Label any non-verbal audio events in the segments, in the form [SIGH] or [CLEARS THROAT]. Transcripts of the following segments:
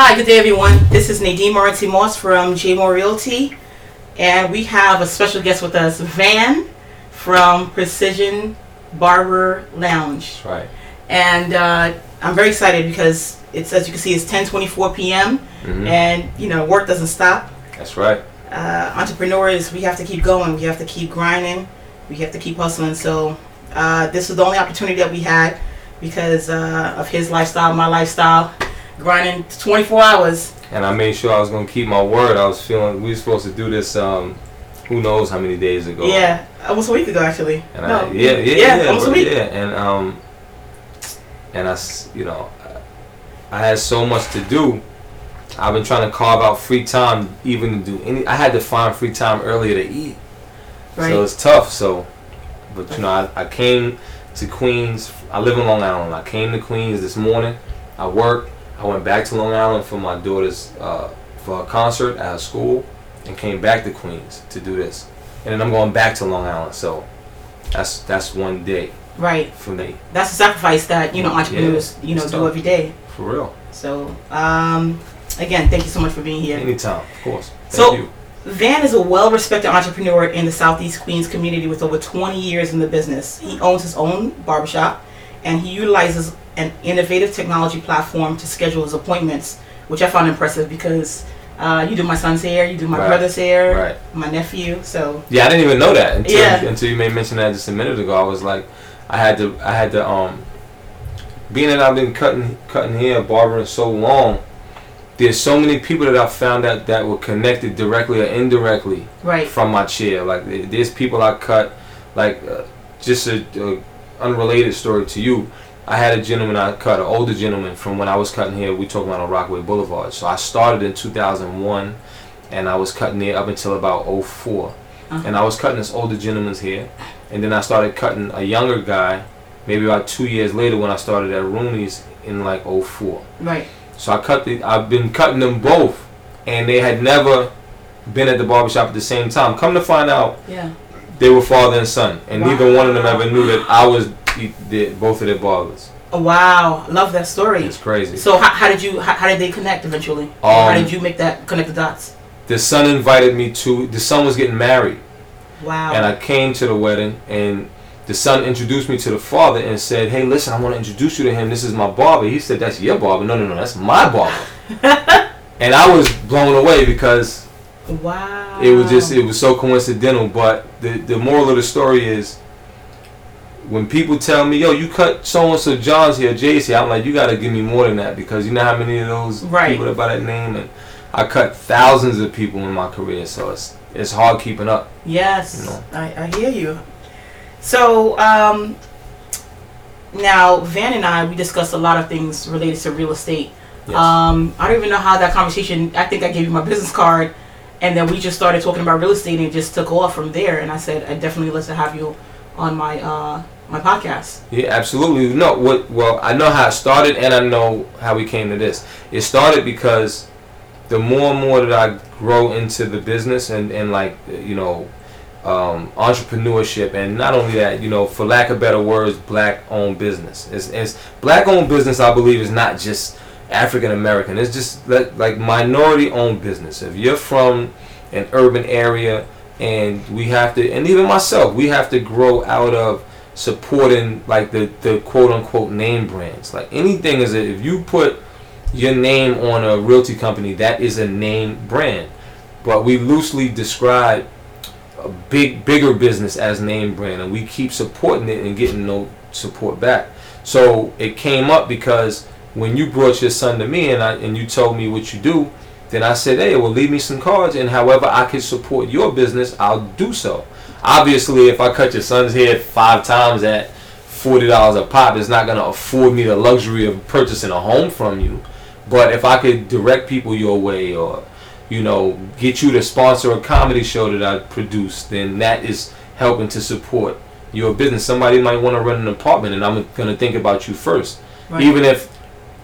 Hi, good day, everyone. This is Nadine Morency Moss from J Moore Realty, and we have a special guest with us, Van from Precision Barber Lounge. That's right. And uh, I'm very excited because it's as you can see, it's 10:24 p.m. Mhm. and you know work doesn't stop. That's right. Uh, entrepreneurs, we have to keep going. We have to keep grinding. We have to keep hustling. So uh, this was the only opportunity that we had because uh, of his lifestyle, my lifestyle, grinding 24 hours. And I made sure I was gonna keep my word. I was feeling we were supposed to do this. Um, who knows how many days ago? Yeah, almost a week ago actually. And no, I, yeah, yeah, yeah, yeah, almost a week. yeah. And um, and I, you know, I had so much to do. I've been trying to carve out free time, even to do any. I had to find free time earlier to eat, Right. so it's tough. So, but you know, I, I came to Queens. I live in Long Island. I came to Queens this morning. I worked. I went back to Long Island for my daughter's uh, for a concert at her school, and came back to Queens to do this. And then I'm going back to Long Island. So, that's that's one day right. for me, That's a sacrifice that you know entrepreneurs you know do every day. for real. So um, again, thank you so much for being here. Anytime, of course. Thank So- you. Van is a well-respected entrepreneur in the Southeast Queens community with over 20 years in the business. He owns his own barbershop, and he utilizes an innovative technology platform to schedule his appointments, which I found impressive because uh, you do my son's hair, you do my Right. brother's hair, Right. my nephew. So Yeah, I didn't even know that until Yeah. until you made mention that just a minute ago. I was like, I had to, I had to, um, being that I've been cutting cutting hair, barbering so long. There's so many people that I found out that were connected directly or indirectly right, from my chair. Like there's people I cut, like uh, just a, a unrelated story to you. I had a gentleman I cut, an older gentleman from when I was cutting hair. We talking about on Rockaway Boulevard. So I started in 2001, and I was cutting hair up until about 04. Uh-huh. And I was cutting this older gentleman's hair, and then I started cutting a younger guy, maybe about two years later when I started at Rooney's in like 04. right, So I cut the. I've been cutting them both, and they had never been at the barbershop at the same time. Come to find out, yeah, they were father and son, and neither one of them ever knew that I was the, did both of their barbers. oh, wow, love that story. It's crazy. So how, how did you how, how did they connect eventually? how Um, did you make that connect the dots? The son invited me to. The son was getting married, Wow, and I came to the wedding, and the son introduced me to the father and said, "Hey, listen, I want to introduce you to him. This is my barber." He said, "That's your barber." No, no, no, that's my barber. [LAUGHS] and I was blown away because wow, it was just it was so coincidental but the the moral of the story is when people tell me yo you cut so and so john's here jay's here i'm like you gotta give me more than that because you know how many of those Right. people that by that name and i cut thousands of people in my career so it's it's hard keeping up Yes, you know. I, I hear you. So, um, now Van and I, we discussed a lot of things related to real estate. yes. Um, I don't even know how that conversation. I think I gave you my [LAUGHS] business card, and then we just started talking about real estate, and it just took off from there. And I said, I definitely love to have you on my uh, my podcast. Yeah, absolutely. No, what? Well, I know how it started, and I know how we came to this. It started because the more and more that I grow into the business and and like you know, um, entrepreneurship, and not only that, you know, for lack of better words, black-owned business. It's, it's black-owned business. I believe is not just African American. It's just like, like minority-owned business. If you're from an urban area, and we have to, and even myself, we have to grow out of supporting like the the quote unquote name brands. Like anything is a, if you put your name on a realty company, that is a name brand. But we loosely describe a big bigger business as name brand, and we keep supporting it and getting no support back. So it came up because when you brought your son to me and I and you told me what you do, then I said, hey, well, leave me some cards, and however I can support your business, I'll do so. Obviously, if I cut your son's hair five times at forty dollars a pop, it's not gonna afford me the luxury of purchasing a home from you. But if I could direct people your way, or you know, get you to sponsor a comedy show that I produce, then that is helping to support your business. Somebody might want to rent an apartment, and I'm gonna think about you first, Right. even if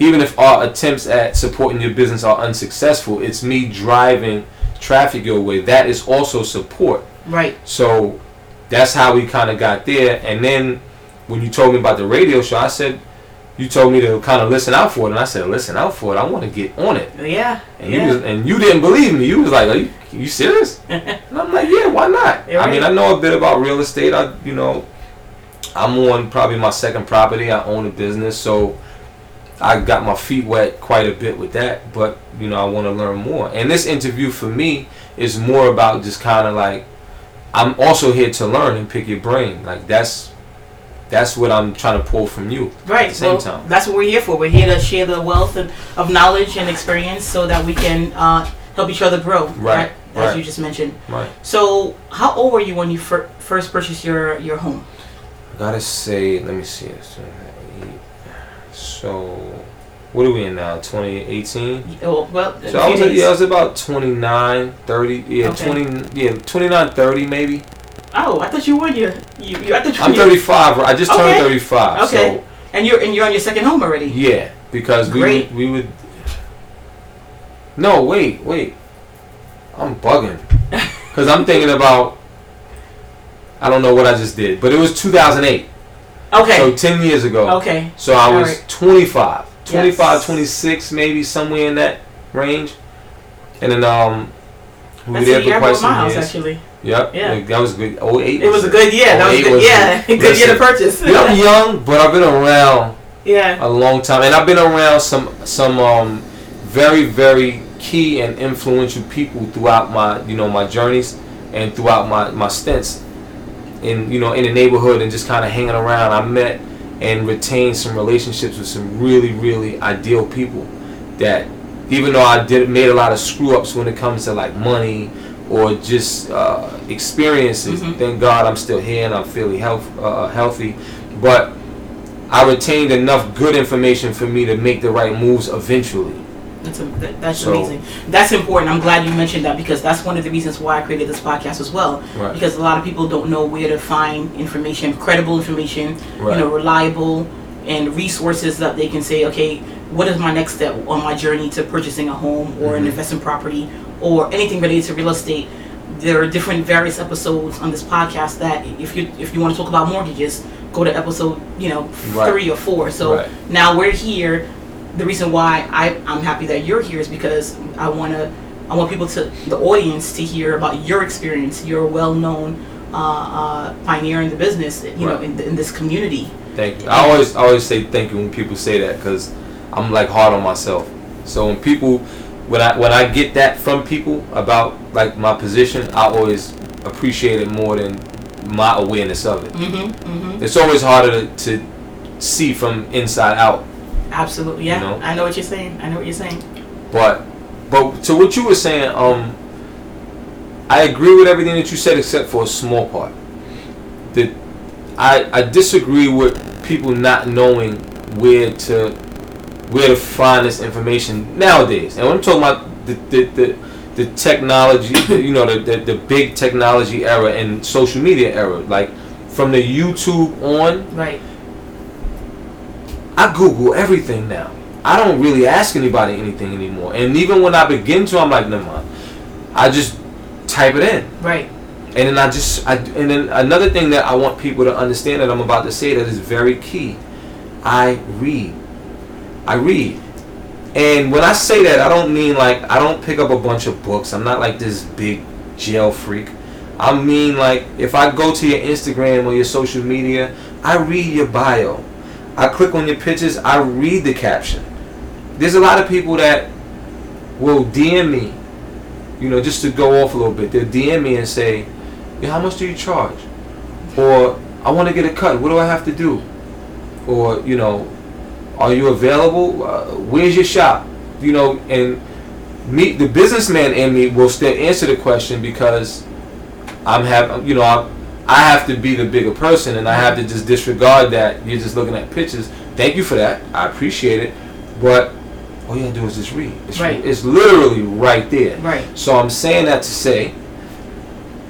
even if our attempts at supporting your business are unsuccessful, it's me driving traffic your way. That is also support. Right. So that's how we kind of got there. And then when you told me about the radio show, I said, you told me to kind of listen out for it, and I said, listen out for it. I want to get on it. Yeah. And yeah. you was, and you didn't believe me. You was like, are you, you serious? [LAUGHS] and I'm like, yeah, why not? I mean. I know a bit about real estate. I, you know, I'm on probably my second property. I own a business, so I got my feet wet quite a bit with that. But you know, I want to learn more. And this interview for me is more about just kind of like, I'm also here to learn and pick your brain. Like that's that's what I'm trying to pull from you. Right. At the same well, time. that's what we're here for. We're here to share the wealth and, of knowledge and experience so that we can uh, help each other grow. Right, right? As right. you just mentioned. Right. So, how old were you when you fir- first purchased your your home? I gotta say, let me see. So, what are we in now? 2018. Oh, well, So I was, days. yeah, I was about 29, 30, yeah, Okay. 20, yeah, 29, 30 maybe. Oh, I thought you were you. You, you I thought you I'm were 35. I just turned Okay. 35. Okay. and you're and you're on your second home already. Yeah, because we Great. would, we would. No, wait, wait. I'm bugging, [LAUGHS] because I'm thinking about. I don't know what I just did, but it was 2008. Okay. So 10 years ago. okay. So I was right. 25, 25, Yes. 26, maybe somewhere in that range. And then um, we were That's there the year for quite some house years. actually. Yep, Yeah. like, that was good. Oh eight. It was a good year. That was good. was Yeah, [LAUGHS] good. good year to purchase. Yeah, I'm young, but I've been around yeah. a long time, and I've been around some some um, very very key and influential people throughout my you know my journeys and throughout my my stints in you know in the neighborhood and just kind of hanging around. I met and retain some relationships with some really really ideal people that even though I did made a lot of screw ups when it comes to like money or just uh, experiences, Mhm. thank God I'm still here and I'm feeling health uh, healthy, but. I retained enough good information for me to make the right moves eventually. That's a, that, that's So- amazing. That's important. I'm glad you mentioned that because that's one of the reasons why I created this podcast as well. Right. Because a lot of people don't know where to find information, credible information, Right. you know, reliable and resources that they can say, okay, what is my next step on my journey to purchasing a home or an Mhm. investment property or anything related to real estate? There are different various episodes on this podcast that if you if you want to talk about mortgages, go to episode you know Right. three or four. So now we're here. The reason why I I'm happy that you're here is because I want to I want people to the audience to hear about your experience. You're a well-known uh, uh, pioneer in the business, you know, in, in this community. Thank you. I always I always say thank you when people say that because I'm like hard on myself. So when people when I when I get that from people about like my position, I always appreciate it more than my awareness of it. Mm-hmm. Mm-hmm. It's always harder to, to see from inside out. Absolutely. Yeah. You know? I know what you're saying. I know what you're saying. But but to what you were saying, um, I agree with everything that you said except for a small part. That I I disagree with people not knowing where to where to find this information nowadays. And when I'm talking about the the, the, the technology, [COUGHS] the, you know, the, the the big technology era and social media era, like from the YouTube on, Right. I Google everything now. I don't really ask anybody anything anymore. And even when I begin to, I'm like, never mind. I just type it in. Right. And then I just, I, and then another thing that I want people to understand that I'm about to say that is very key. I read. I read. And when I say that, I don't mean like, I don't pick up a bunch of books. I'm not like this big jail freak. I mean like, if I go to your Instagram or your social media, I read your bio. I click on your pictures, I read the caption. There's a lot of people that will DM me, you know, just to go off a little bit. They'll DM me and say, yeah, how much do you charge? Or I want to get a cut. What do I have to do? Or you know, are you available? Uh, where's your shop? You know, and me, the businessman in me, will still answer the question because I'm have you know I, I have to be the bigger person and I have to just disregard that you're just looking at pictures. Thank you for that. I appreciate it, but all you gotta do is just read. It's, Right. it's literally right there. Right. So I'm saying that to say,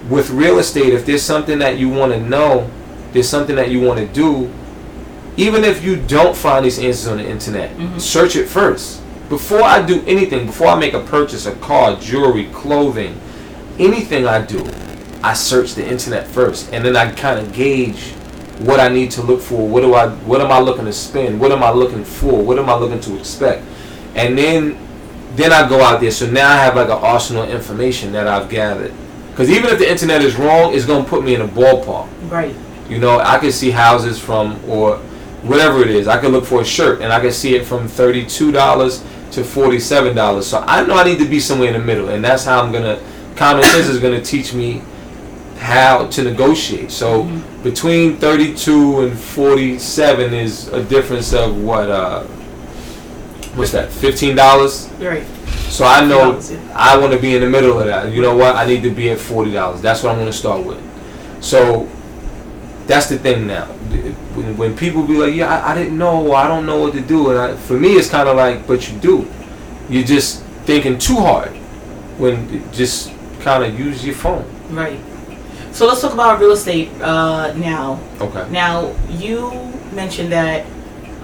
with real estate, if there's something that you want to know, there's something that you want to do, even if you don't find these answers on the internet, Mhm. search it first. Before I do anything, before I make a purchase, a car, jewelry, clothing, anything I do, I search the internet first, and then I kind of gauge what I need to look for. What do I? What am I looking to spend? What am I looking for? What am I looking to expect? And then, then I go out there. So now I have like an arsenal of information that I've gathered. Because even if the internet is wrong, it's gonna put me in a ballpark. Right. You know, I can see houses from or whatever it is. I can look for a shirt and I can see it from thirty-two dollars to forty-seven dollars. So I know I need to be somewhere in the middle, and that's how I'm gonna. Common sense is gonna teach me how to negotiate. So Mhm. between thirty-two and forty-seven is a difference of what? Uh, what's that? Fifteen dollars. Right. So I know yeah. I want to be in the middle of that. You know what? I need to be at forty dollars. That's what I'm going to start with. So that's the thing now. When, when people be like, "Yeah, I, I didn't know. I don't know what to do," and I, for me, it's kind of like, "But you do. You're just thinking too hard." When just kind of use your phone. Right. So let's talk about real estate uh, now. Okay. Now you mentioned that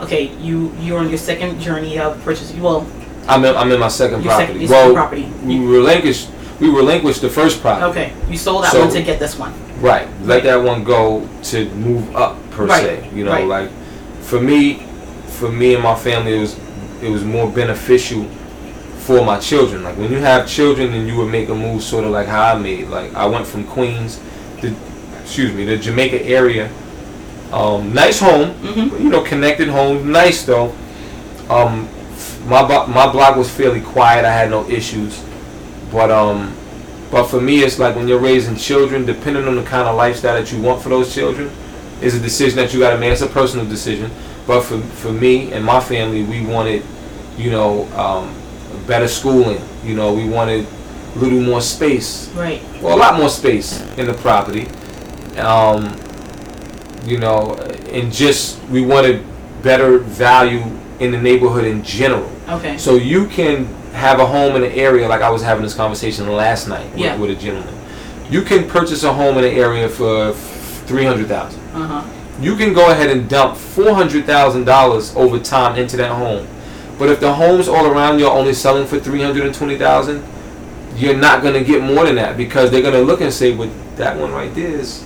okay, you you're on your second journey of purchasing. Well, I'm in, I'm in my second your property. second, your second property. we You- relinquished we relinquished the first property. okay, you sold that So- one to get this one. Right. Let that one go to move up per Right, se. You know, right. like for me, for me and my family, it was it was more beneficial for my children. Like when you have children and you would make a move, sort of like how I made. Like I went from Queens, to, excuse me, the Jamaica area. Um, nice home, Mm-hmm. you know, connected home, nice though. Um, my my block was fairly quiet. I had no issues, but um, but for me, it's like when you're raising children, depending on the kind of lifestyle that you want for those children, is a decision that you got to make. It's a personal decision. But for for me and my family, we wanted, you know, um, better schooling. You know, we wanted a little more space Right. well, a lot more space in the property. Um, you know, and just we wanted better value in the neighborhood in general. Okay. So you can have a home in an area like I was having this conversation last night with, Yeah. with a gentleman. You can purchase a home in an area for three hundred thousand. Uh huh. You can go ahead and dump four hundred thousand dollars over time into that home. But if the homes all around you are only selling for three hundred and twenty thousand, you're not gonna get more than that because they're gonna look and say, "Well, that one right there is."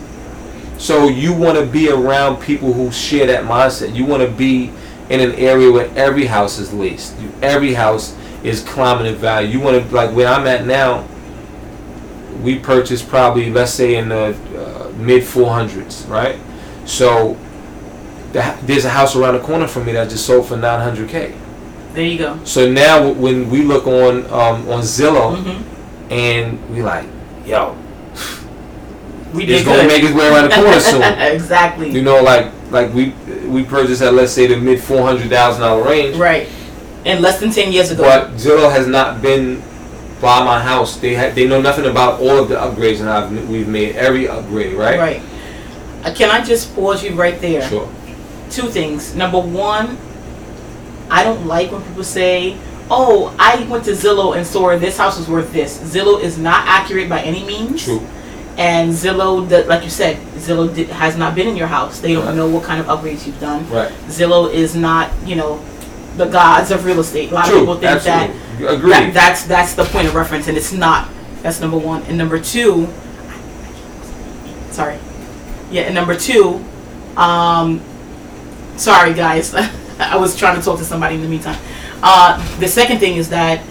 So you want to be around people who share that mindset. You want to be in an area where every house is leased. Every house is climbing in value. You want to like where I'm at now. We purchased probably let's say in the uh, mid 400s, right? So the, there's a house around the corner from me that just sold for 900k. There you go. So now when we look on um, on Zillow Mm-hmm. And we like, yo, We it's gonna good. make its way around the corner [LAUGHS] soon. exactly. You know, like like we we purchased at let's say the mid four hundred thousand dollar range, Right. And less than ten years ago. but Zillow has not been by my house. They had they know nothing about all of the upgrades and I've we've made every upgrade, right? Right. Uh, can I just pause you right there? Sure. Two things. Number one, I don't like when people say, "Oh, I went to Zillow and saw this house was worth this." Zillow is not accurate by any means. True. And Zillow, the, like you said, Zillow did, has not been in your house. They don't Right. know what kind of upgrades you've done. Right. Zillow is not, you know, the gods of real estate. A lot True. of people think that. Agreed. that, that's that's the point of reference, and it's not. That's number one. And number two, sorry, yeah. And number two, um, sorry guys, [LAUGHS] I was trying to talk to somebody in the meantime. Uh, the second thing is that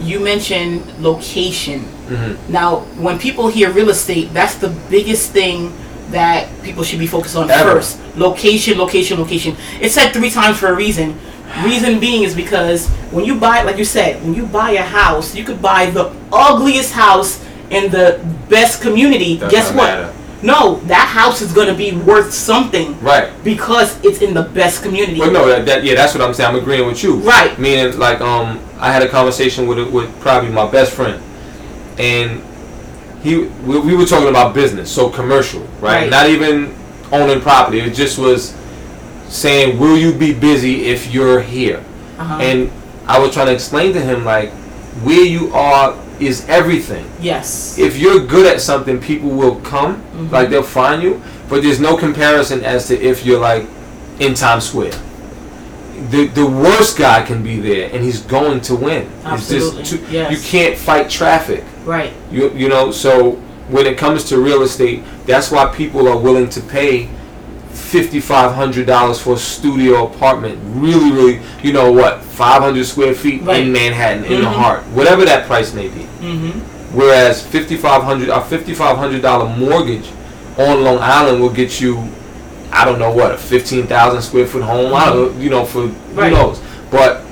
you mentioned location. hmm Now, when people hear real estate, that's the biggest thing that people should be focused on Ever. first. Location, location, location. It's said three times for a reason. Reason being is because when you buy, like you said, when you buy a house, you could buy the ugliest house in the best community. Guess what? matter. No, that house is going to be worth something Right. because it's in the best community. Well, no, that, that yeah, that's what I'm saying. I'm agreeing with you. Right. Meaning, like, um, I had a conversation with with probably my best friend, and he we, we were talking about business, so commercial, right? Right. Not even owning property. It just was saying, "Will you be busy if you're here?" Uh-huh. And I was trying to explain to him like, where you are is everything. yes. If you're good at something, people will come, Mhm. like they'll find you. But there's no comparison as to if you're like in Times Square. The the worst guy can be there, and he's going to win. Absolutely. It's just too, Yes. you can't fight traffic. right. You you know so when it comes to real estate, that's why people are willing to pay fifty five hundred dollars for a studio apartment. Really, really, you know what? Five hundred square feet Right. in Manhattan, in the heart, whatever that price may be. Mm-hmm. Whereas fifty five hundred a fifty five hundred dollar mortgage on Long Island will get you, I don't know what, a fifteen thousand square foot home. I don't, know, you know, for Right. who knows, but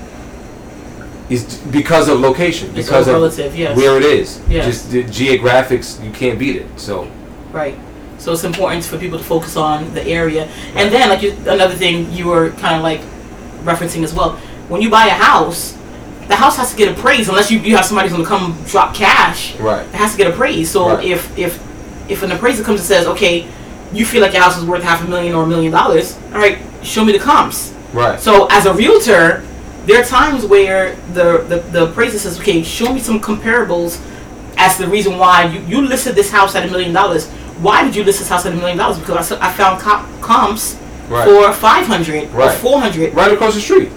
it's because of location, because of relative, yes. where it is. Yes. Just the geographics, you can't beat it. So Right. So it's important for people to focus on the area. And then, like you, another thing you were kind of like referencing as well, when you buy a house, the house has to get appraised unless you, you have somebody who's gonna come drop cash. right, It has to get appraised. So Right. if if if an appraiser comes and says, okay, you feel like your house is worth half a million or a million dollars, all right, show me the comps. right, So as a realtor, there are times where the, the, the appraiser says, okay, show me some comparables as the reason why you, you listed this house at a million dollars. Why did you list this house at a million dollars? Because I found comp, comps right, for 500 or 400. right across the street.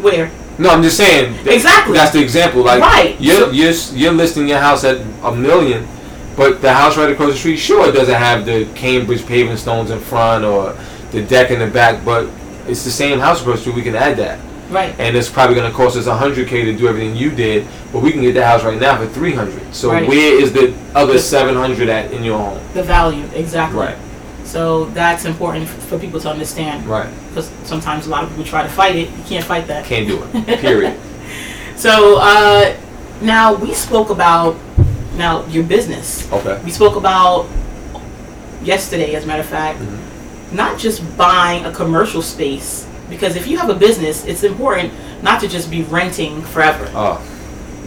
Where? No, I'm just saying. that- Exactly. That's the example. Like Right. you're you're you're listing your house at a million, but the house right across the street, sure, it doesn't have the Cambridge paving stones in front or the deck in the back, but it's the same house across the street. We can add that, Right. and it's probably going to cost us hundred k to do everything you did, but we can get that house right now for three hundred. So Right. where is the other The- seven hundred at in your home? The value, exactly. Right. So that's important for people to understand. Right. Because sometimes a lot of people try to fight it. You can't fight that. Can't do it. [LAUGHS] Period. So uh, now we spoke about now your business. Okay. We spoke about yesterday, as a matter of fact, Mhm. not just buying a commercial space because if you have a business, it's important not to just be renting forever. Oh.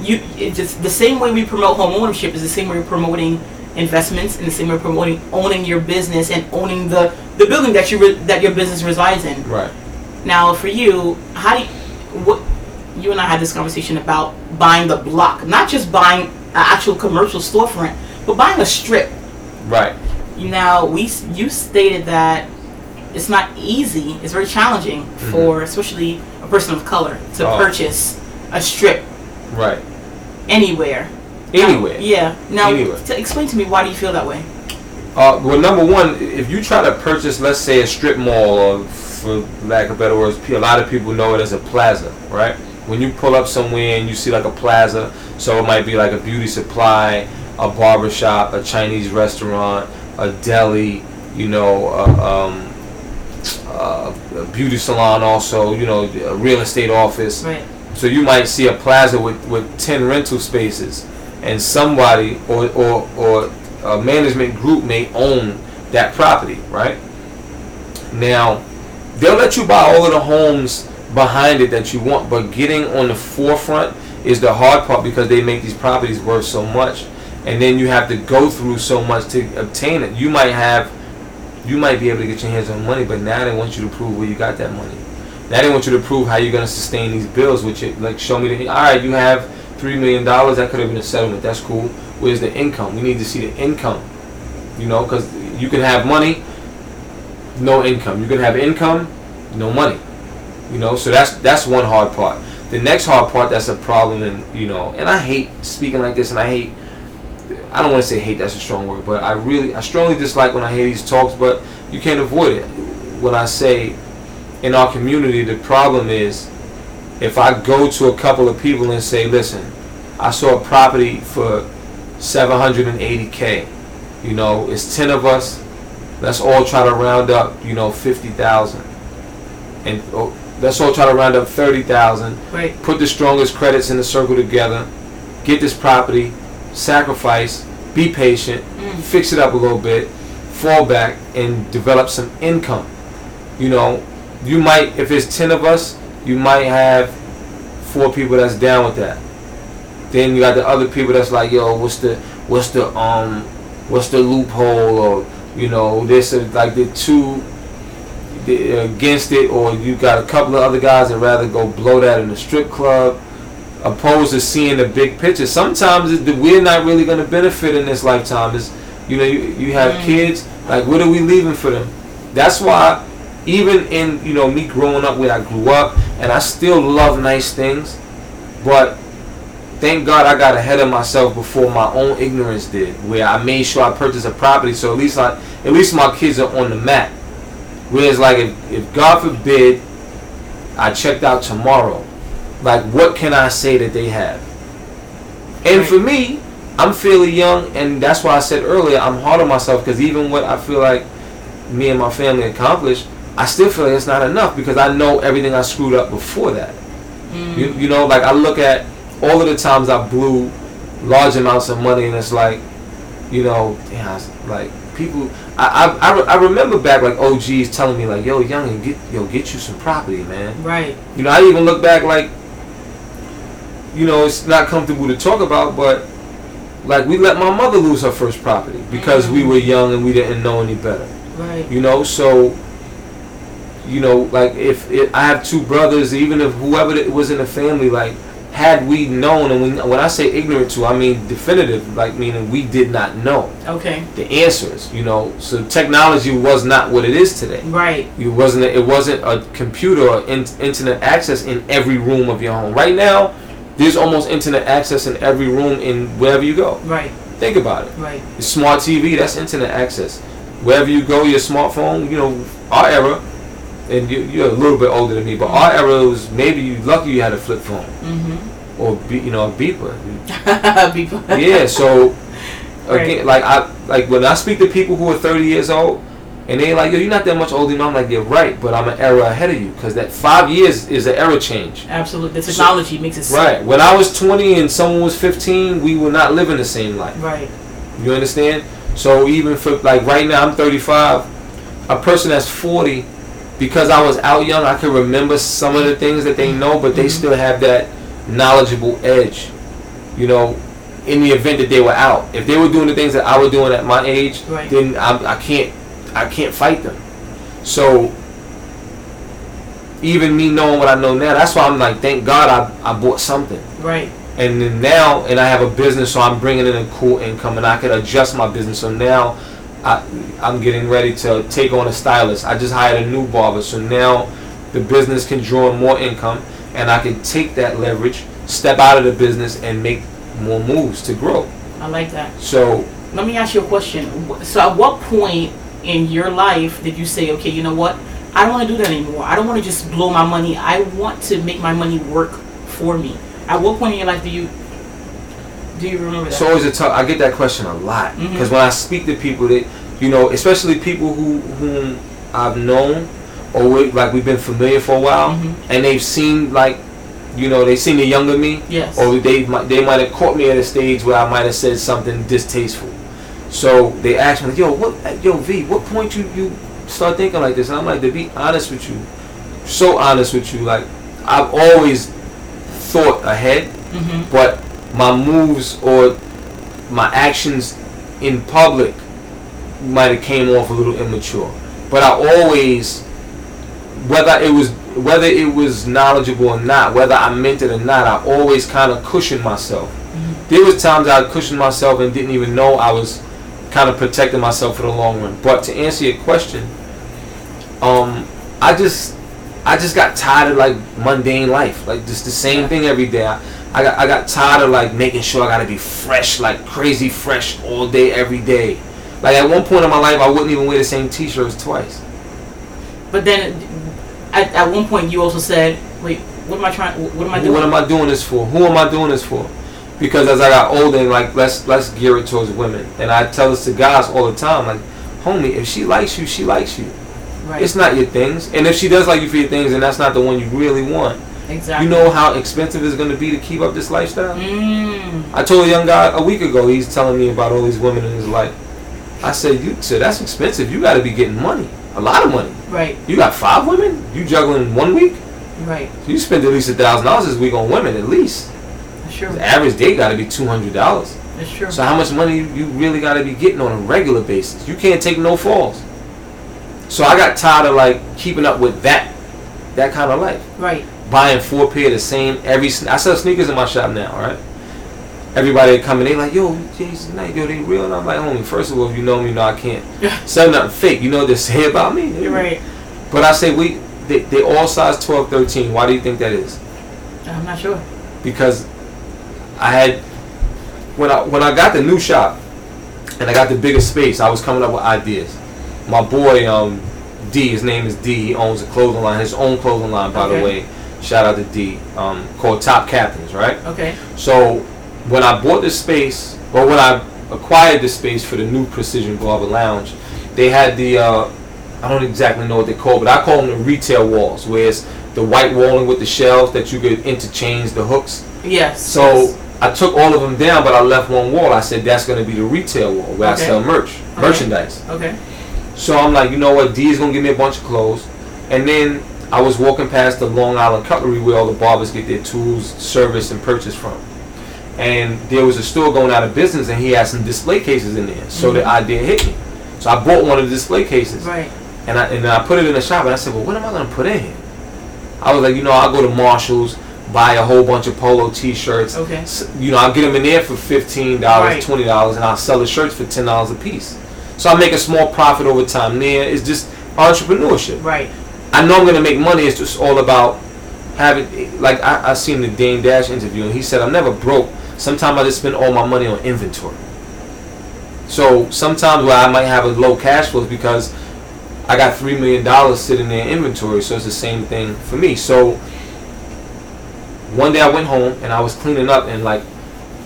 You it just the same way we promote home ownership is the same way we're promoting investments and the same way we're promoting owning your business and owning the the building that you re, that your business resides in. Right. Now, for you, how do you, what you and I had this conversation about buying the block, not just buying an actual commercial storefront, but buying a strip. Right. Now, we you stated that it's not easy; it's very challenging for especially a person of color to Oh. purchase a strip Right. anywhere. Now- Anywhere. yeah. Now, Anywhere. to explain to me why do you feel that way? Uh, well, number one, if you try to purchase, let's say, a strip mall, or for lack of better words, a lot of people know it as a plaza, right? When you pull up somewhere and you see like a plaza, so it might be like a beauty supply, a barber shop, a Chinese restaurant, a deli, you know, uh, um, uh, a beauty salon, also, you know, a real estate office. Right. So you might see a plaza with, with 10 rental spaces and somebody or, or, or a management group may own that property, right? Now, they'll let you buy all of the homes behind it that you want, but getting on the forefront is the hard part because they make these properties worth so much. And then you have to go through so much to obtain it. You might have, you might be able to get your hands on money, but now they want you to prove where you got that money. Now they want you to prove how you're gonna sustain these bills, which it, like show me the. All right, you have three million dollars. That could have been a settlement. That's cool. Where's the income? We need to see the income. You know, because you can have money, no income. You can have income, no money. You know, so that's that's one hard part. The next hard part that's a problem, and you know, and I hate speaking like this, and I hate. I don't want to say hate. That's a strong word, but I really, I strongly dislike when I hear these talks. But you can't avoid it. When I say in our community, the problem is if I go to a couple of people and say, listen, I saw a property for 780K. You know, it's 10 of us. Let's all try to round up, you know, 50,000. And oh, let's all try to round up 30,000. Right. Put the strongest credits in the circle together. Get this property, sacrifice, be patient, Mm. fix it up a little bit, fall back, and develop some income. You know, you might, if it's 10 of us, you might have four people that's down with that. Then you got the other people that's like, yo, what's the, what's the, um, what's the loophole, or you know, this is like the two against it, or you got a couple of other guys that rather go blow that in the strip club, opposed to seeing the big picture. Sometimes it- we're not really going to benefit in this lifetime. Is you know, you, you have Mm. kids, like what are we leaving for them? That's why, even in you know me growing up where I grew up, and I still love nice things, but thank God I got ahead of myself before my own ignorance did, where I made sure I purchased a property so at least I, at least my kids are on the map. Whereas like if, if God forbid I checked out tomorrow, like what can I say that they have? And Right. for me, I'm fairly young, and that's why I said earlier I'm hard on myself because even what I feel like me and my family accomplished, I still feel like it's not enough because I know everything I screwed up before that. Mm. You, you know, like I look at all of the times I blew large amounts of money, and it's like, you know, yeah, like people. I, I, I remember back like OGs telling me like, yo, young, and get yo, get you some property, man. Right. You know, I even look back like, you know, it's not comfortable to talk about, but like we let my mother lose her first property because we were young and we didn't know any better. Right. You know, so you know, like if it, I have two brothers, even if whoever was in the family, like had we known, and when when I say ignorant to, I mean definitive, like meaning we did not know Okay. the answers. You know, so technology was not what it is today. Right. It wasn't. It wasn't a computer or in, internet access in every room of your home. Right now, there's almost internet access in every room in wherever you go. Right. Think about it. Right. Your smart TV, that's internet access. Wherever you go, your smartphone, you know, our era, and you, you're a little bit older than me, but our era was maybe you lucky you had a flip phone Mm-hmm. or be, you know a beeper. [LAUGHS] People. Yeah, so [LAUGHS] Right. again, like I like when I speak to people who are 30 years old, and they like, yo, you're not that much older than me. I'm like, you're right, but I'm an era ahead of you because that five years is an era change. Absolutely. The technology makes it. Right. When I was 20 and someone was 15, we were not living the same life. Right. You understand? So even for like right now, I'm 35. A person that's 40, because I was out young, I can remember some of the things that they know, but they Mhm. still have that knowledgeable edge. You know, in the event that they were out, if they were doing the things that I was doing at my age, Right. then I, I can't, I can't fight them. So even me knowing what I know now, that's why I'm like, thank God I, I bought something Right. and then now and I have a business so I'm bringing in a cool income and I can adjust my business so now I, I'm getting ready to take on a stylist I just hired a new barber so now the business can draw in more income and I can take that leverage step out of the business and make more moves to grow I like that. so Let me ask you a question. So, at what point in your life did you say, okay, you know what? I don't want to do that anymore. I don't want to just blow my money. I want to make my money work for me. At what point in your life do you do you remember that? it's always a tough I get that question a lot because when I speak to people that you know especially people who whom I've known or we, like we've been familiar for a while Mhm. and they've seen like you know they've seen the younger me yes. or they they might have caught me at a stage where I might have said something distasteful. So they asked me, like, "Yo, what? Yo, V, what point you you start thinking like this?" And I'm like, to be honest with you, so honest with you, like I've always thought ahead, hmm but my moves or my actions in public might have came off a little immature. But I always, whether it was whether it was knowledgeable or not, whether I meant it or not, I always kind of cushioned myself. There was times I cushioned myself and didn't even know I was kind of protecting myself for the long run. But to answer your question, um, I just I just got tired of like mundane life, like just the same thing every day. I, I got I got tired of like making sure I gotta be fresh, like crazy fresh all day every day. Like at one point in my life, I wouldn't even wear the same T-shirts twice. But then, at, at one point, you also said, "Wait, what am I trying? What am I doing?" What am I doing this for? Who am I doing this for? Because as I got older, like let's let's gear it towards women, and I tell this to guys all the time, like, homie, if she likes you, she likes you. right. It's not your things, and if she does like you for your things, and that's not the one you really want. exactly. You know how expensive it's going to be to keep up this lifestyle. Mm. I told a young guy a week ago. He's telling me about all these women in his life. I said, "You said that's expensive. You got to be getting money, a lot of money. Right. You got five women. You juggling one week. Right. You spend at least a thousand dollars this week on women, at least. The average date got to be two hundred dollars. That's true. So how much money you, you really got to be getting on a regular basis? You can't take no falls. So I got tired of like keeping up with that, that kind of life. right. Buying four pair of the same every. I sell sneakers in my shop now, right? Everybody come in, they like, yo, Jason Knight, yo, they real, and I'm like, homie. First of all, if you know me, know I can't [LAUGHS] sell nothing fake. You know what they say about me. You're right. But I say we, they, they all size 12, 13. Why do you think that is? I'm not sure. because I had when I when I got the new shop and I got the bigger space, I was coming up with ideas. My boy, um, D. His name is D. He owns a clothing line, his own clothing line, by Okay. the way. Shout out to D. Um, called Top Captains, right? Okay. So when I bought this space, or when I acquired this space for the new Precision Barber Lounge, they had the uh, I don't exactly know what they call, but I call them the retail walls, where it's the white walling with the shelves that you could interchange the hooks. Yes. So yes. I took all of them down, but I left one wall. I said that's going to be the retail wall where Okay. I sell merch, Okay. merchandise. Okay. So I'm like, you know what? D is gonna give me a bunch of clothes, and then I was walking past the Long Island Cutlery where all the barbers get their tools, service, and purchase from. And there was a store going out of business, and he had some display cases in there. So the Mhm. idea hit me. So I bought one of the display cases, Right. and I and I put it in the shop, and I said, well, what am I gonna put in here? I was like, you know, I'll go to Marshalls, buy a whole bunch of polo T-shirts. Okay. You know, I'll get them in there for fifteen dollars, Right. twenty dollars, and I'll sell the shirts for ten dollars a piece. So I make a small profit over time. There, it's just entrepreneurship. Right. I know I'm gonna make money. It's just all about having. Like I, I seen the Dame Dash interview, and he said I'm never broke. Sometimes I just spend all my money on inventory. So sometimes where I might have a low cash flow is because I got three million dollars sitting there in inventory. So it's the same thing for me. So one day I went home and I was cleaning up and like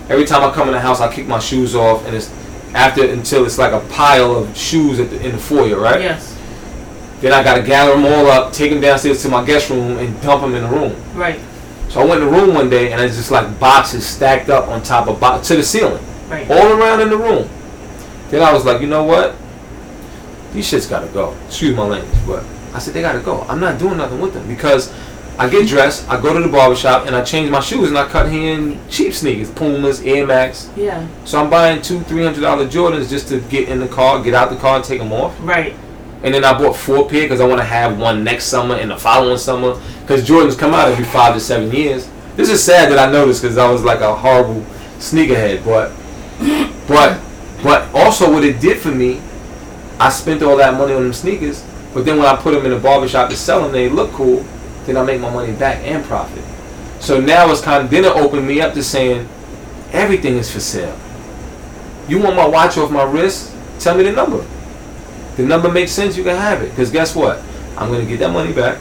every time I come in the house I kick my shoes off and it's after until it's like a pile of shoes at the, in the foyer, right? Yes. Then I gotta gather them all up, take them downstairs to my guest room, and dump them in the room. Right. So I went in the room one day and it's just like boxes stacked up on top of box to the ceiling, Right. all around in the room. Then I was like, you know what? These shits gotta go. Excuse my language, but I said they gotta go. I'm not doing nothing with them because I get dressed, I go to the barber shop, and I change my shoes and I cut in cheap sneakers, Pumas, Air Max. Yeah. So I'm buying two, three hundred dollar Jordans just to get in the car, get out the car, and take them off. Right. And then I bought four pair because I want to have one next summer and the following summer because Jordans come out every five to seven years. This is sad that I noticed because I was like a horrible sneakerhead, but but but also what it did for me, I spent all that money on them sneakers, but then when I put them in the barbershop to sell them, they look cool. Then I make my money back and profit. So now it's kind of then it opened me up to saying everything is for sale. You want my watch off my wrist? Tell me the number the number makes sense, you can have it. Because guess what? I'm going to get that money back.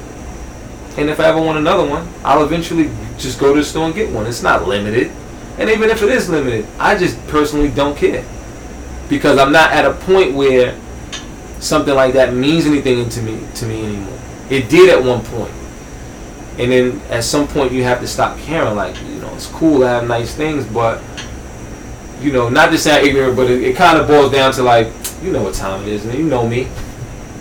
And if I ever want another one, I'll eventually just go to the store and get one. It's not limited. And even if it is limited, I just personally don't care. Because I'm not at a point where something like that means anything to me to me anymore. It did at one point. And then at some point you have to stop caring. Like, you know, it's cool to have nice things, but you know, not to sound ignorant, but it, it kind of boils down to like, you know what time it is, and you know me.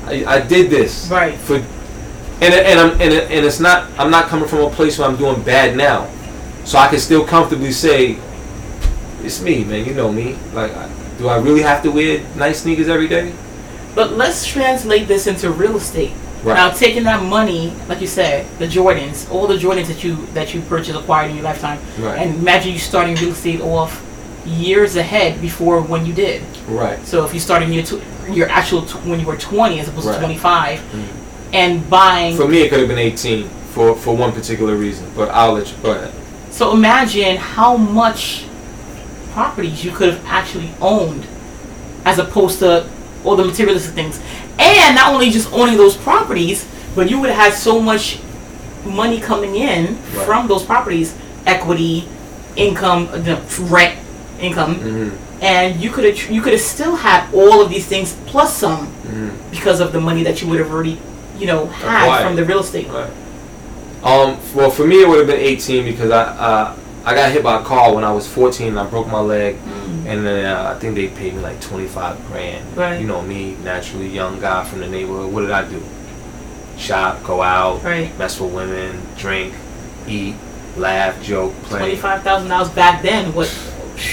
I, I did this Right. for, and and I'm and, and it's not. I'm not coming from a place where I'm doing bad now, so I can still comfortably say, it's me, man. You know me. Like, I, do I really have to wear nice sneakers every day? But let's translate this into real estate. Right. Now, taking that money, like you said, the Jordans, all the Jordans that you that you purchased, acquired in your lifetime, Right. and imagine you starting real estate off years ahead before when you did. Right. So if you started your tw- your actual tw- when you were 20 as opposed Right. to 25, Mhm. and buying. For me, it could have been 18 for for one particular reason, but I'll let you go ahead. so imagine how much properties you could have actually owned, as opposed to all the materialistic things, and not only just owning those properties, but you would have had so much money coming in Right. from those properties, equity, income, uh, rent, income, Mm-hmm. and you could have you could have still had all of these things plus some Mm-hmm. because of the money that you would have already, you know, had from the real estate. Right. Um. Well, for me, it would have been 18 because I uh, I got hit by a car when I was 14 and I broke my leg, Mm. and then uh, I think they paid me like 25 grand. Right. You know me, naturally young guy from the neighborhood. What did I do? Shop, go out, Right. mess with women, drink, eat, laugh, joke, play. Twenty-five thousand dollars back then. What?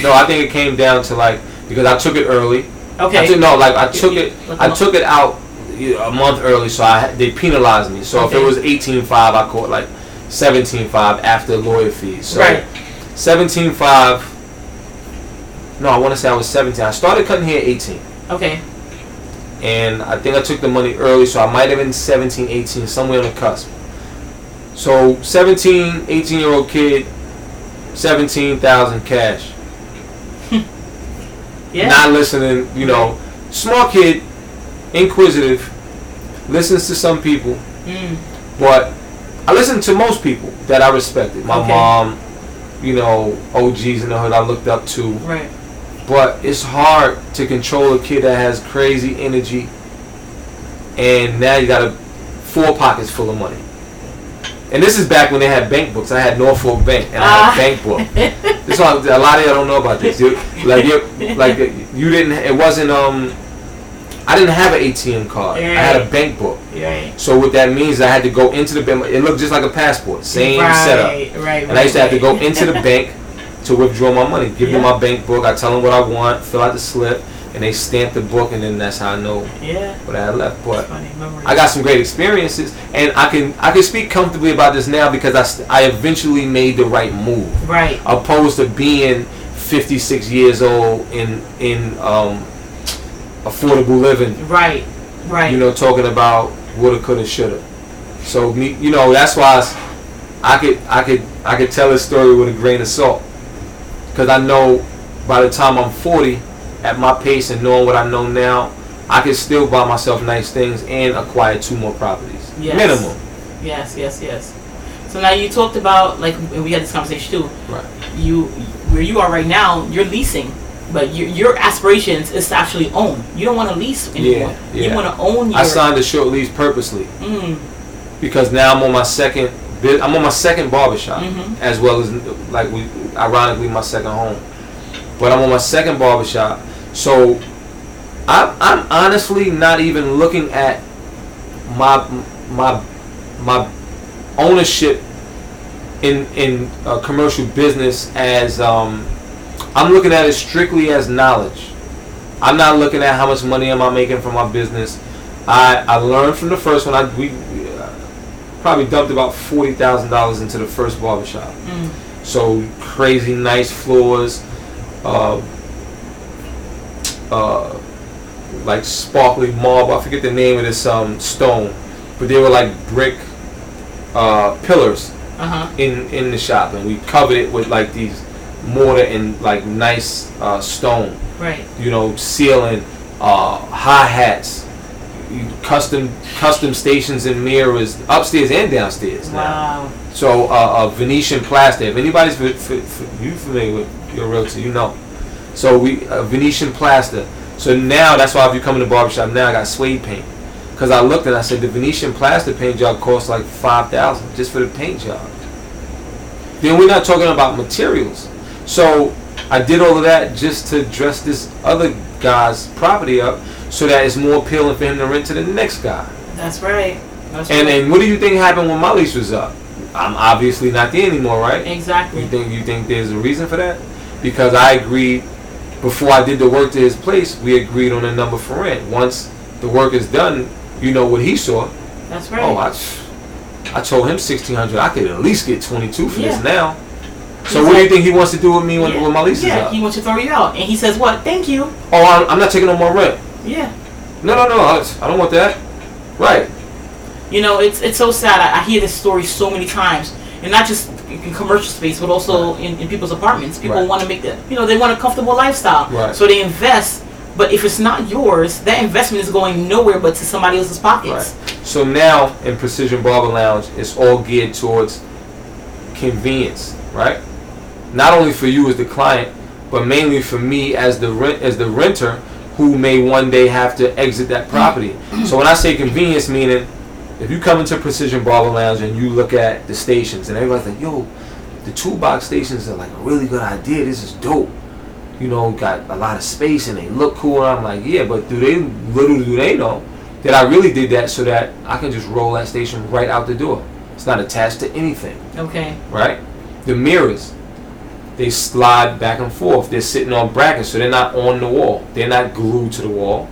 No, I think it came down to like because I took it early. Okay. I took, no, like I took it. I took it out a month early, so I they penalized me. So if it was eighteen five, I caught like seventeen five after lawyer fees. So Right. seventeen five. No, I want to say I was seventeen. I started cutting hair at eighteen, Okay. and I think I took the money early, so I might have been 17, 18, somewhere on the cusp. So 17, 18 year old kid, seventeen thousand cash. [LAUGHS] Yeah. not listening, you know, smart kid, inquisitive, listens to some people, Mm. but I listened to most people that I respected. My Okay. mom, you know, OGs in the hood I looked up to. Right. But it's hard to control a kid that has crazy energy, and now you got a four pockets full of money. And this is back when they had bank books. I had Norfolk Bank, and I Ah. had bank book. This one, a lot of y'all don't know about this. You, like you, like you didn't. It wasn't. Um, I didn't have an ATM card. I had a Right. bank book. Right. So what that means, I had to go into the bank. It looked just like a passport, same right, setup. Right. Right. And I used to have to go into the [LAUGHS] bank to withdraw my money. Give them my bank book. I tell them what I want, fill out the slip, and they stamp the book, and then that's how I know Yeah. what I had left. But. I got some great experiences, and I can I can speak comfortably about this now because I st- I eventually made the right move, Right. opposed to being 56 years old in in um, affordable living. Right. Right. You know, talking about woulda, coulda, shoulda. So me, you know, that's why I could, I could, I could tell this story with a grain of salt, because I know by the time I'm 40, at my pace and knowing what I know now, I can still buy myself nice things and acquire two more properties, Yes. minimum. Yes. Yes. Yes. So now you talked about like we had this conversation too. Right. You where you are right now, you're leasing, but your your aspirations is to actually own. You don't want to lease anymore. Yeah, You want to own your. I signed a short lease purposely Mm, because now I'm on my second, I'm on my second barbershop. Mhm. as well as like we ironically my second home. But I'm on my second barbershop, so I'm I'm honestly not even looking at my my my ownership in in commercial business as um, I'm looking at it strictly as knowledge. I'm not looking at how much money am I making from my business. I I learned from the first one. I we uh, probably dumped about forty thousand dollars into the first barbershop. mm, So crazy nice floors, uh, uh, like sparkly marble. I forget the name of this um, stone, but they were like brick uh, pillars uh huh. in in the shop, and we covered it with like these mortar and like nice uh, stone. Right. You know, ceiling, uh, hi hats. Custom custom stations and mirrors upstairs and downstairs now. Wow. So uh, uh, Venetian plaster. If anybody's f- f- f- you familiar with your realtor, you know. So we uh, Venetian plaster. So now that's why if you come in the barbershop now, I got suede paint. Cause I looked and I said the Venetian plaster paint job costs like five thousand just for the paint job. Then we're not talking about materials. So I did all of that just to dress this other guy's property up so that it's more appealing for him to rent to the next guy. That's right. That's And right. and what do you think happened when my lease was up? I'm obviously not there anymore, right? exactly. You think you think there's a reason for that? Because I agreed before I did the work to his place, we agreed on a number for rent. Once the work is done, you know what he saw. That's oh, right. Oh, I, I told him sixteen hundred. I could at least get twenty two for Yeah. this now. So what do you think he wants to do with me when, yeah. when my lease yeah, is up? he wants to throw you out, and he says, "What? Thank you." oh, I'm, I'm not taking no more rent. Yeah. No, no, no. I, I don't want that. Right. You know, it's it's so sad. I, I hear this story so many times, and not just in commercial space, but also in, in people's apartments. People Right. want to make the, you know, they want a comfortable lifestyle, Right. so they invest. But if it's not yours, that investment is going nowhere but to somebody else's pockets. Right. So now in Precision Barber Lounge, it's all geared towards convenience, right? Not only for you as the client, but mainly for me as the rent as the renter who may one day have to exit that property. so when I say convenience, meaning if you come into Precision Barber Lounge and you look at the stations and everybody's like, "Yo, the toolbox stations are like a really good idea. This is dope." You know, got a lot of space and they look cool. And I'm like, yeah, but do they little do they know that I really did that so that I can just roll that station right out the door. It's not attached to anything, Okay. right? The mirrors, they slide back and forth. They're sitting on brackets, so they're not on the wall. They're not glued to the wall,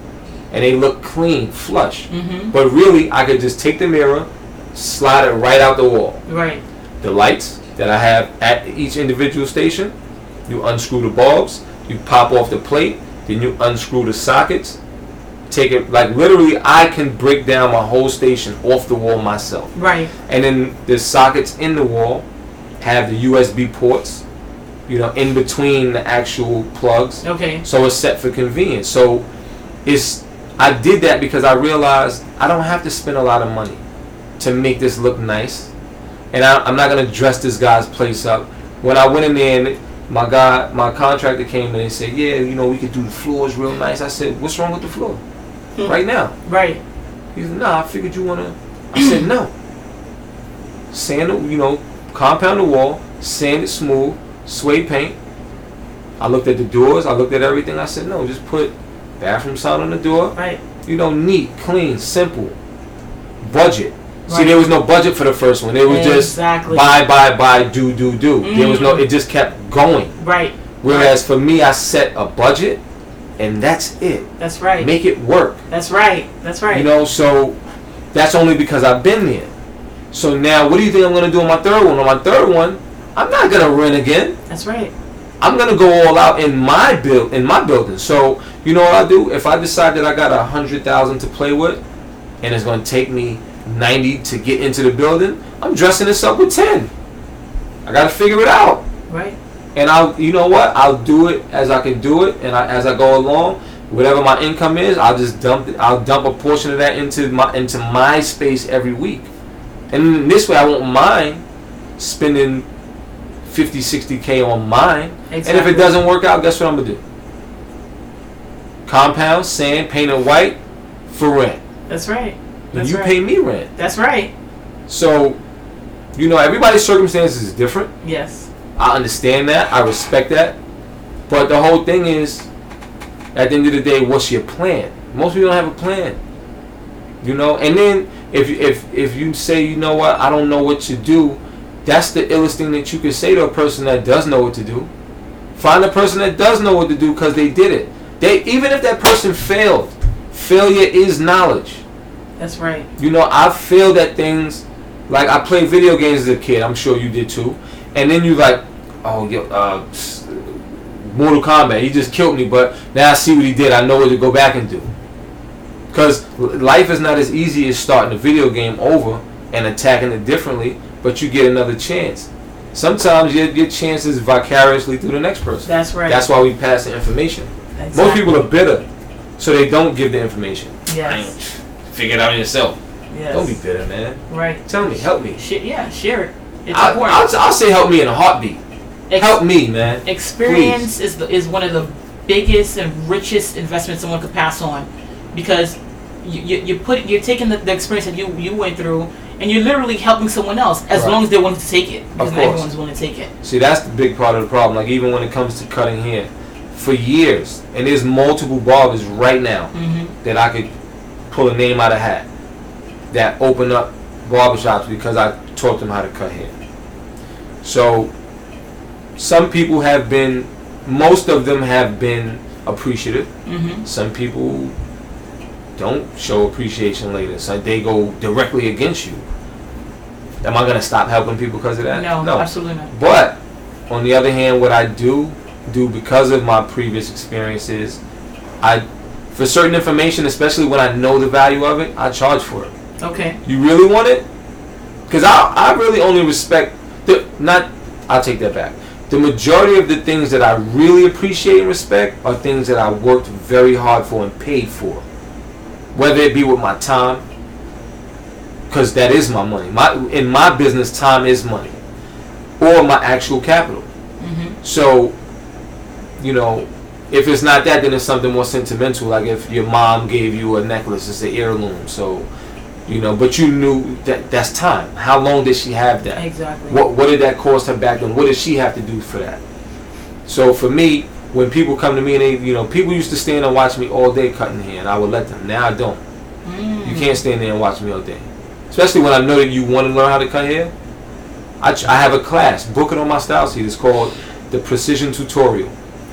and they look clean, flush. Mm-hmm. But really, I could just take the mirror, slide it right out the wall. Right. The lights that I have at each individual station, you unscrew the bulbs, you pop off the plate, then you unscrew the sockets. Take it like literally, I can break down my whole station off the wall myself. Right. And then the sockets in the wall have the USB ports, you know, in between the actual plugs. Okay. So it's set for convenience. So it's I did that because I realized I don't have to spend a lot of money to make this look nice, and I, I'm not gonna dress this guy's place up. When I went in there and my guy, my contractor came in and said, "Yeah, you know, we could do the floors real nice." I said, "What's wrong with the floor Hmm. right now?" Right. He said, "Nah, I figured you wanna." [CLEARS THROAT] I said, "No." Sand, you know, compound the wall, sand it smooth, suede paint. I looked at the doors. I looked at everything. I said, "No, just put bathroom sign on the door. Right. You know, neat, clean, simple. Budget. See, there was no budget for the first one. It was just Exactly. buy, buy, buy, do, do, do. There was no. Mhm. It just kept going. Right. Whereas for me, I set a budget, and that's it. That's right. Make it work. That's right. That's right. You know, so that's only because I've been there. So now, what do you think I'm gonna do on my third one? On my third one, I'm not gonna rent again. That's right. I'm gonna go all out in my build in my building. So you know what I do? If I decide that I got a hundred thousand to play with, and it's gonna take me ninety to get into the building, I'm dressing this up with ten. I gotta figure it out, Right. and I'll you know what? I'll do it as I can do it, and I, as I go along. Whatever my income is, I'll just dump it. I'll dump a portion of that into my into my space every week, and this way I won't mind spending 50, 60 k on mine. And if it doesn't work out, guess what I'm gonna do? Compound, sand, paint it white for rent. That's right. And That's you right. pay me rent. That's right. So, you know, everybody's circumstances is different. Yes. I understand that. I respect that. But the whole thing is, at the end of the day, what's your plan? Most people don't have a plan. You know, and then if if if you say, you know what, I don't know what to do, that's the illest thing that you could say to a person that does know what to do. Find a person that does know what to do because they did it. They even if that person failed, failure is knowledge. That's right. You know, I've failed at things. Like I played video games as a kid. I'm sure you did too. And then you like, oh, yo, uh, Mortal Kombat. He just killed me, but now I see what he did. I know what to go back and do. Because life is not as easy as starting a video game over and attacking it differently, but you get another chance. Sometimes your, your chance is vicariously through the next person. That's right. That's why we pass the information. Exactly. Most people are bitter, so they don't give the information. Yes. Figure it out yourself. Yes. Don't be bitter, man. Right. Tell me, help me. Sh- yeah. Share it. It's I, important. I'll, I'll say help me in a heartbeat. Ex- Help me, man. Experience is the, is one of the biggest and richest investments someone could pass on, because you you, you put you're taking the, the experience that you you went through and you're literally helping someone else as Right. long as they're willing to take it. Because not course. everyone's willing to take it. See, that's the big part of the problem. Like even when it comes to cutting hair, for years, and there's multiple barbers right now Mm-hmm. that I could pull a name out of hat that open up barbershops because I taught them how to cut hair. So some people have been, most of them have been appreciative. Mm-hmm. Some people don't show appreciation later. So they go directly against you. Am I gonna stop helping people because of that? No, no, absolutely not. But on the other hand, what I do do because of my previous experiences, I for certain information, especially when I know the value of it, I charge for it. Okay. You really want it? Because I I really only respect the not. I'll take that back. The majority of the things that I really appreciate and respect are things that I worked very hard for and paid for. Whether it be with my time, because that is my money. My in my business, time is money, or my actual capital. Mm-hmm. So, you know, if it's not that, then it's something more sentimental. Like if your mom gave you a necklace, it's an heirloom. So, you know, but you knew that that's time. How long did she have that? Exactly. What what did that cost her back then? What did she have to do for that? So for me, when people come to me and they, you know, people used to stand and watch me all day cutting hair, and I would let them. Now I don't. Mm. You can't stand there and watch me all day, especially when I know that you want to learn how to cut hair. I, I have a class, book it on my StyleSeat. It's called the Precision Tutorial.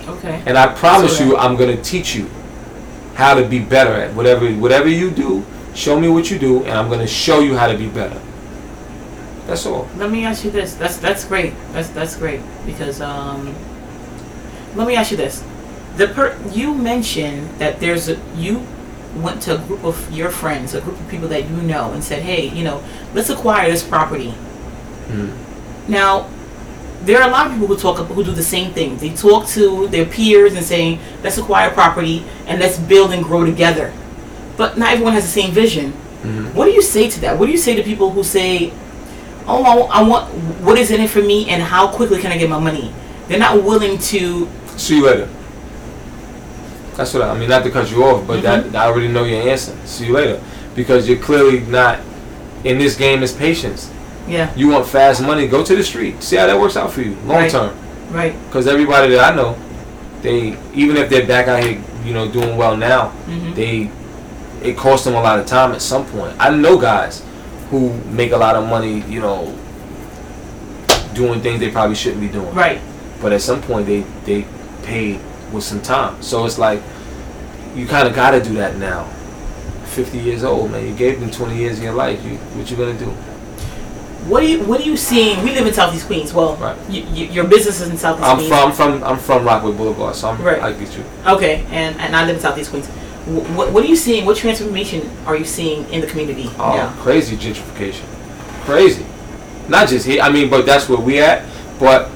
Okay. And I promise So you, I'm gonna teach you how to be better at whatever whatever you do. Show me what you do, and I'm gonna show you how to be better. That's all. Let me ask you this. That's that's great. That's that's great because um. Let me ask you this. The per you mentioned that there's a you went to a group of your friends, a group of people that you know, and said, "Hey, you know, let's acquire this property." Mm. Now, there are a lot of people who talk who do the same thing. They talk to their peers and saying, "Let's acquire property and let's build and grow together." but not everyone has the same vision. Mhm. What do you say to that? What do you say to people who say, "Oh, I, I want what is in it for me, and how quickly can I get my money?" They're not willing to. See you later. That's what I, I mean. Not to cut you off, but that I already know your answer. See you later, because you're clearly not in this game. Is patience. Yeah, You want fast money? Go to the street. See how that works out for you long Right. term. right. Because everybody that I know, they even if they're back out here, you know, doing well now, hmm they it costs them a lot of time at some point. I know guys who make a lot of money, you know, doing things they probably shouldn't be doing. Right. But at some point they they pay with some time. So it's like you kind of got to do that now. 50 years old, man. You gave them 20 years of your life. You what you gonna do? What do you What are you seeing? We live in Southeast Queens. Well, Right. y- y- your business is in Southeast I'm Queens. from I'm from I'm from Rockaway Boulevard, so I'm Right. I get you. Okay, and, and I live in Southeast Queens. What, what are you seeing? What transformation are you seeing in the community Oh, now? crazy gentrification. Crazy. Not just here. I mean, but that's where we at. But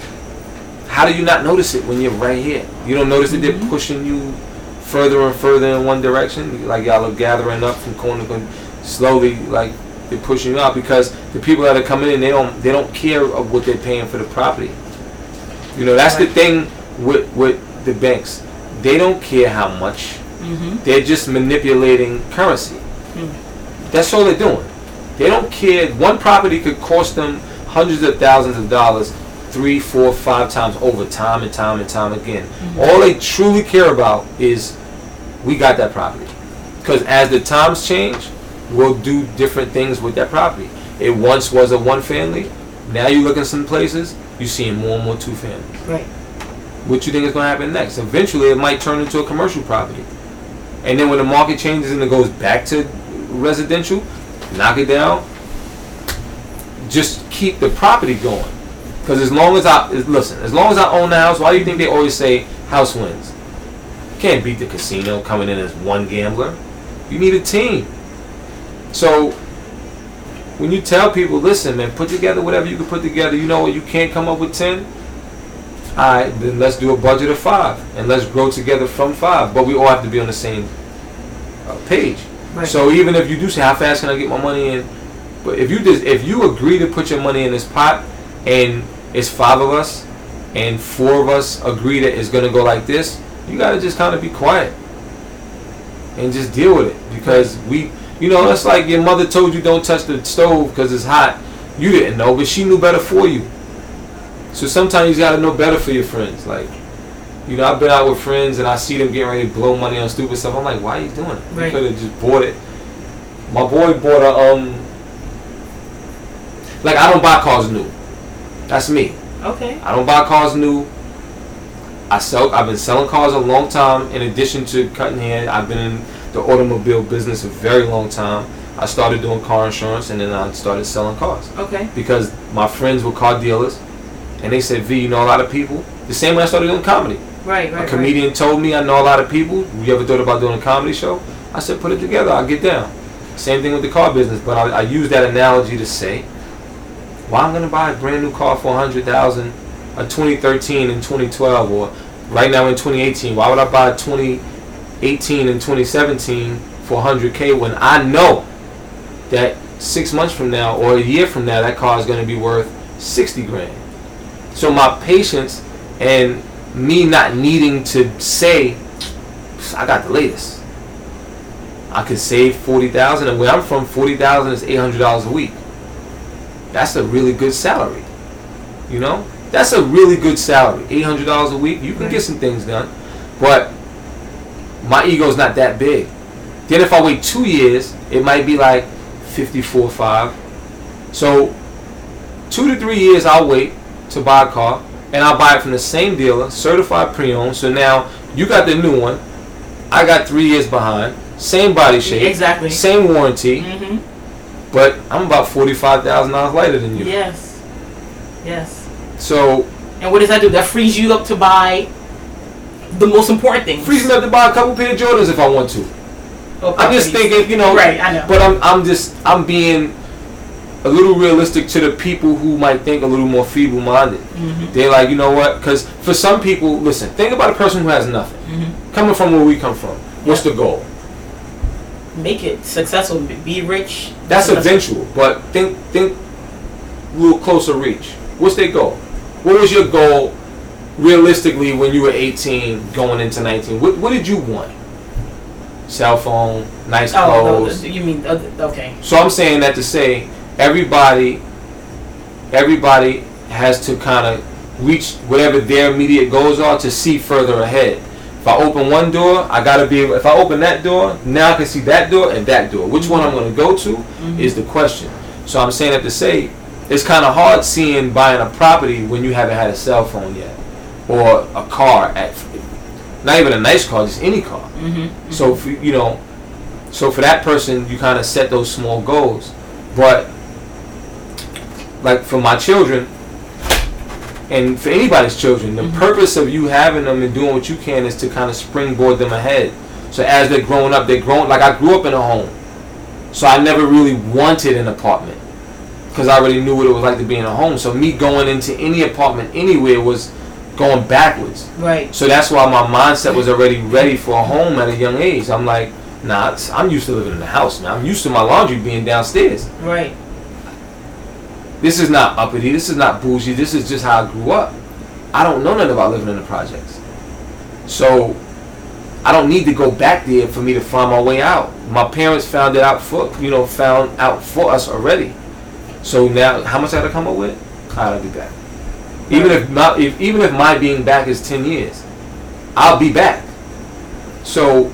how do you not notice it when you're right here? You don't notice that they're Mhm. pushing you further and further in one direction. Like y'all are gathering up from corner to corner, slowly. Like they're pushing you out because the people that are coming in, they don't they don't care of what they're paying for the property. You know, that's the thing with with the banks. They don't care how much. Mm-hmm. They're just manipulating currency. Mm. That's all they're doing. They don't care. One property could cost them hundreds of thousands of dollars, three, four, five times over time and time and time again. All they truly care about is we got that property. Because as the times change, we'll do different things with that property. It once was a one family. Now you look in some places, you're seeing more and more two families. Right. What you think is going to happen next? Eventually, it might turn into a commercial property. And then when the market changes and it goes back to residential, knock it down. Just keep the property going. Because as long as I listen, as long as I own the house, why do you think they always say house wins? Can't beat the casino coming in as one gambler. You need a team. So when you tell people, listen, man, put together whatever you can put together. You know what? You can't come up with ten. All right, then let's do a budget of five, and let's grow together from five. But we all have to be on the same uh, page. Right. So even if you do say, how fast can I get my money in? But if you just if you agree to put your money in this pot, and it's five of us, and four of us agree that it's gonna go like this, you gotta just kind of be quiet and just deal with it because we, you know, it's like your mother told you don't touch the stove because it's hot. You didn't know, but she knew better for you. So sometimes you gotta know better for your friends. Like, you know, I've been out with friends and I see them getting ready to blow money on stupid stuff. I'm like, why are you doing it? You could have just bought it. My boy bought a um. Like I don't buy cars new. That's me. Okay. I don't buy cars new. I sell. I've been selling cars a long time. In addition to cutting hair, I've been in the automobile business a very long time. I started doing car insurance, and then I started selling cars Okay. because my friends were car dealers, and they said, "V, you know a lot of people." The same way I started doing comedy. Right. Right. a comedian told me I know a lot of people. You ever thought about doing a comedy show? I said, put it together. I'll get down. Same thing with the car business, but I, I use that analogy to say, why I'm gonna buy a brand new car for 100,000, a 2013 and 2012, or right now in 2018? Why would I buy a 2018 and 2017 for 100k when I know that six months from now or a year from now that car is gonna be worth 60 grand? So my patience and me not needing to say, I got the latest. I could save forty thousand, and where I'm from, forty thousand is eight hundred dollars a week. That's a really good salary. You know, that's a really good salary. Eight hundred dollars a week, you can get some things done, but my ego's not that big. Then if I wait two years, it might be like fifty-four five. So two to three years, I'll wait to buy a car, and I'll buy it from the same dealer, certified pre-owned. So now you got the new one, I got three years behind, same body shape, Exactly. same warranty, Mm-hmm. But I'm about forty-five thousand dollars lighter than you. Yes. Yes. So And what does that do? That frees you up to buy the most important things. frees me up to buy a couple pair of Jordans if I want to. Or I'm just thinking, you know, Right. I know. But I'm I'm just I'm being a little realistic to the people who might think a little more feeble-minded. mm-hmm. They're like, you know what? Because for some people, listen, think about a person who has nothing. Mm-hmm. Coming from where we come from, what's the goal? Make it successful, be- rich. That's eventual, but think think a little closer reach. What's their goal? What was your goal realistically when you were 18 going into 19? What, what did you want? Cell phone, nice Oh, no, clothes. you mean okay? So I'm saying that to say everybody everybody has to kind of reach whatever their immediate goals are to see further ahead. If I open one door, I gotta be able. If I open that door, now I can see that door and that door. Which one I'm gonna go to Mhm. is the question. So I'm saying that to say it's kind of hard seeing buying a property when you haven't had a cell phone yet, or a car at not even a nice car, just any car. Mm-hmm. So for, you know, so for that person, you kind of set those small goals. But like for my children, and for anybody's children, the Mhm. purpose of you having them and doing what you can is to kind of springboard them ahead. So as they're growing up, they're growing. Like I grew up in a home, so I never really wanted an apartment because I already knew what it was like to be in a home. So me going into any apartment anywhere was going backwards. right. So that's why my mindset was already ready for a home at a young age. I'm like, nah, I'm used to living in the house, man. I'm used to my laundry being downstairs. Right. This is not uppity. This is not bougie. This is just how I grew up. I don't know nothing about living in the projects. So I don't need to go back there for me to find my way out. My parents found it out for you know found out for us already. So now, how much I gotta come up with? I gotta be back. Even if my if even if my being back is ten years, I'll be back. So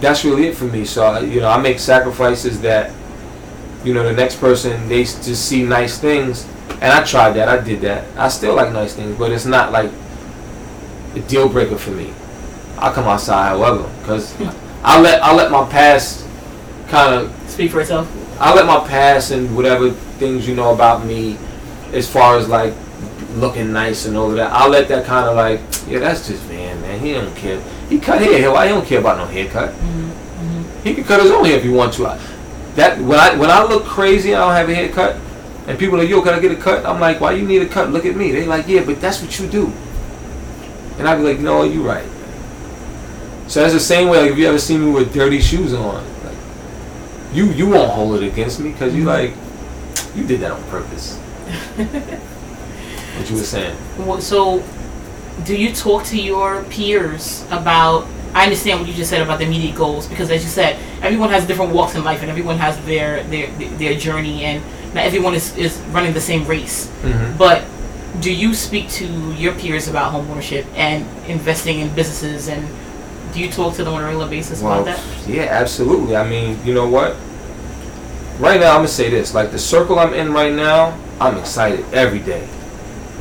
that's really it for me. So you know, I make sacrifices that you know the next person they just see nice things, and I tried that. I did that. I still like nice things, but it's not like a deal breaker for me. I'll come outside, however, because I let I let my past kind of Speak for itself. I let my past and whatever things you know about me, as far as like looking nice and all of that, I'll let that kind of like, yeah, that's just man, man. He don't care. He cut hair. Why he don't care about no haircut? Mm-hmm. He can cut his own hair if he wants to. That when I when I look crazy, and I don't have a haircut, and people are like, yo, can I get a cut? I'm like, why you need a cut? Look at me. They like, yeah, but that's what you do. And I'd be like, no, you right. So that's the same way. Like if you ever see me with dirty shoes on, like, you you won't hold it against me because you mm-hmm. like you did that on purpose. [LAUGHS] what you were saying? Well, So, do you talk to your peers about? I understand what you just said about the immediate goals because, as you said, everyone has different walks in life and everyone has their their their journey, and not everyone is, is running the same race. Mm-hmm. But do you speak to your peers about homeownership and investing in businesses, and do you talk to them on a regular basis Well, about that? yeah, absolutely. I mean, you know what? Right now, I'm gonna say this: like the circle I'm in right now, I'm excited every day.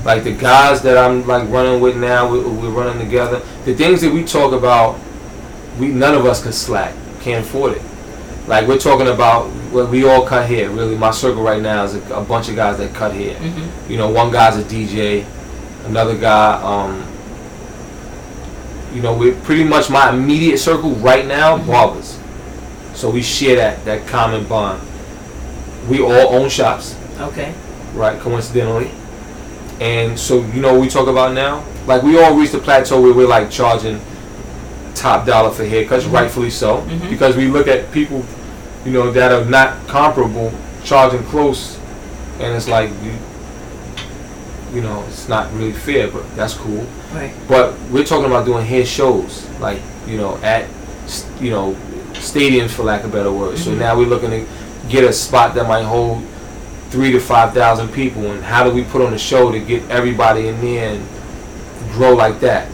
Like the guys that I'm like running with now, we, we're running together. The things that we talk about, we none of us can slack, can't afford it. Like we're talking about, well, we all cut hair. Really, my circle right now is a, a bunch of guys that cut hair. Mm-hmm. You know, one guy's a DJ, another guy, um, you know, we're pretty much my immediate circle right now, Mhm. barbers. So we share that that common bond. We all own shops, Okay. right? Coincidentally, and so you know what we talk about now. Like we all reached a plateau where we're like charging top dollar for haircuts, Mhm. rightfully so, Mhm. because we look at people, you know, that are not comparable charging close, and it's like you, you know, it's not really fair, but that's cool. Right. But we're talking about doing hair shows, like you know, at you know stadiums for lack of better words. So Mhm. now we're looking to get a spot that might hold three to five thousand people, and how do we put on a show to get everybody in there and grow like that?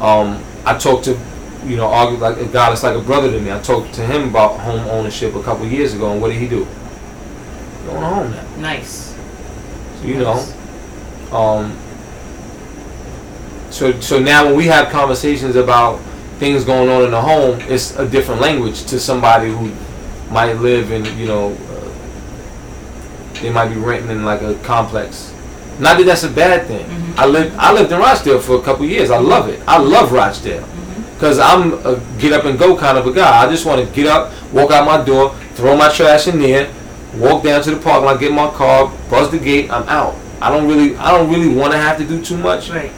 Um, I talked to you know, argue like a guy that's like a brother to me. I talked to him about home ownership a couple years ago, and what did he do? A home now. Nice. So, you know, um, so so now when we have conversations about things going on in the home, it's a different language to somebody who might live in you know uh, they might be renting in like a complex. Not that that's a bad thing. Mhm. I lived I lived in Rochdale for a couple years. I love it. I love Rochdale Mm-hmm. Because I'm a get up and go kind of a guy. I just want to get up, walk out my door, throw my trash in there, walk down to the parking lot, get my car, buzz the gate, I'm out. I don't really I don't really want to have to do too much. Right.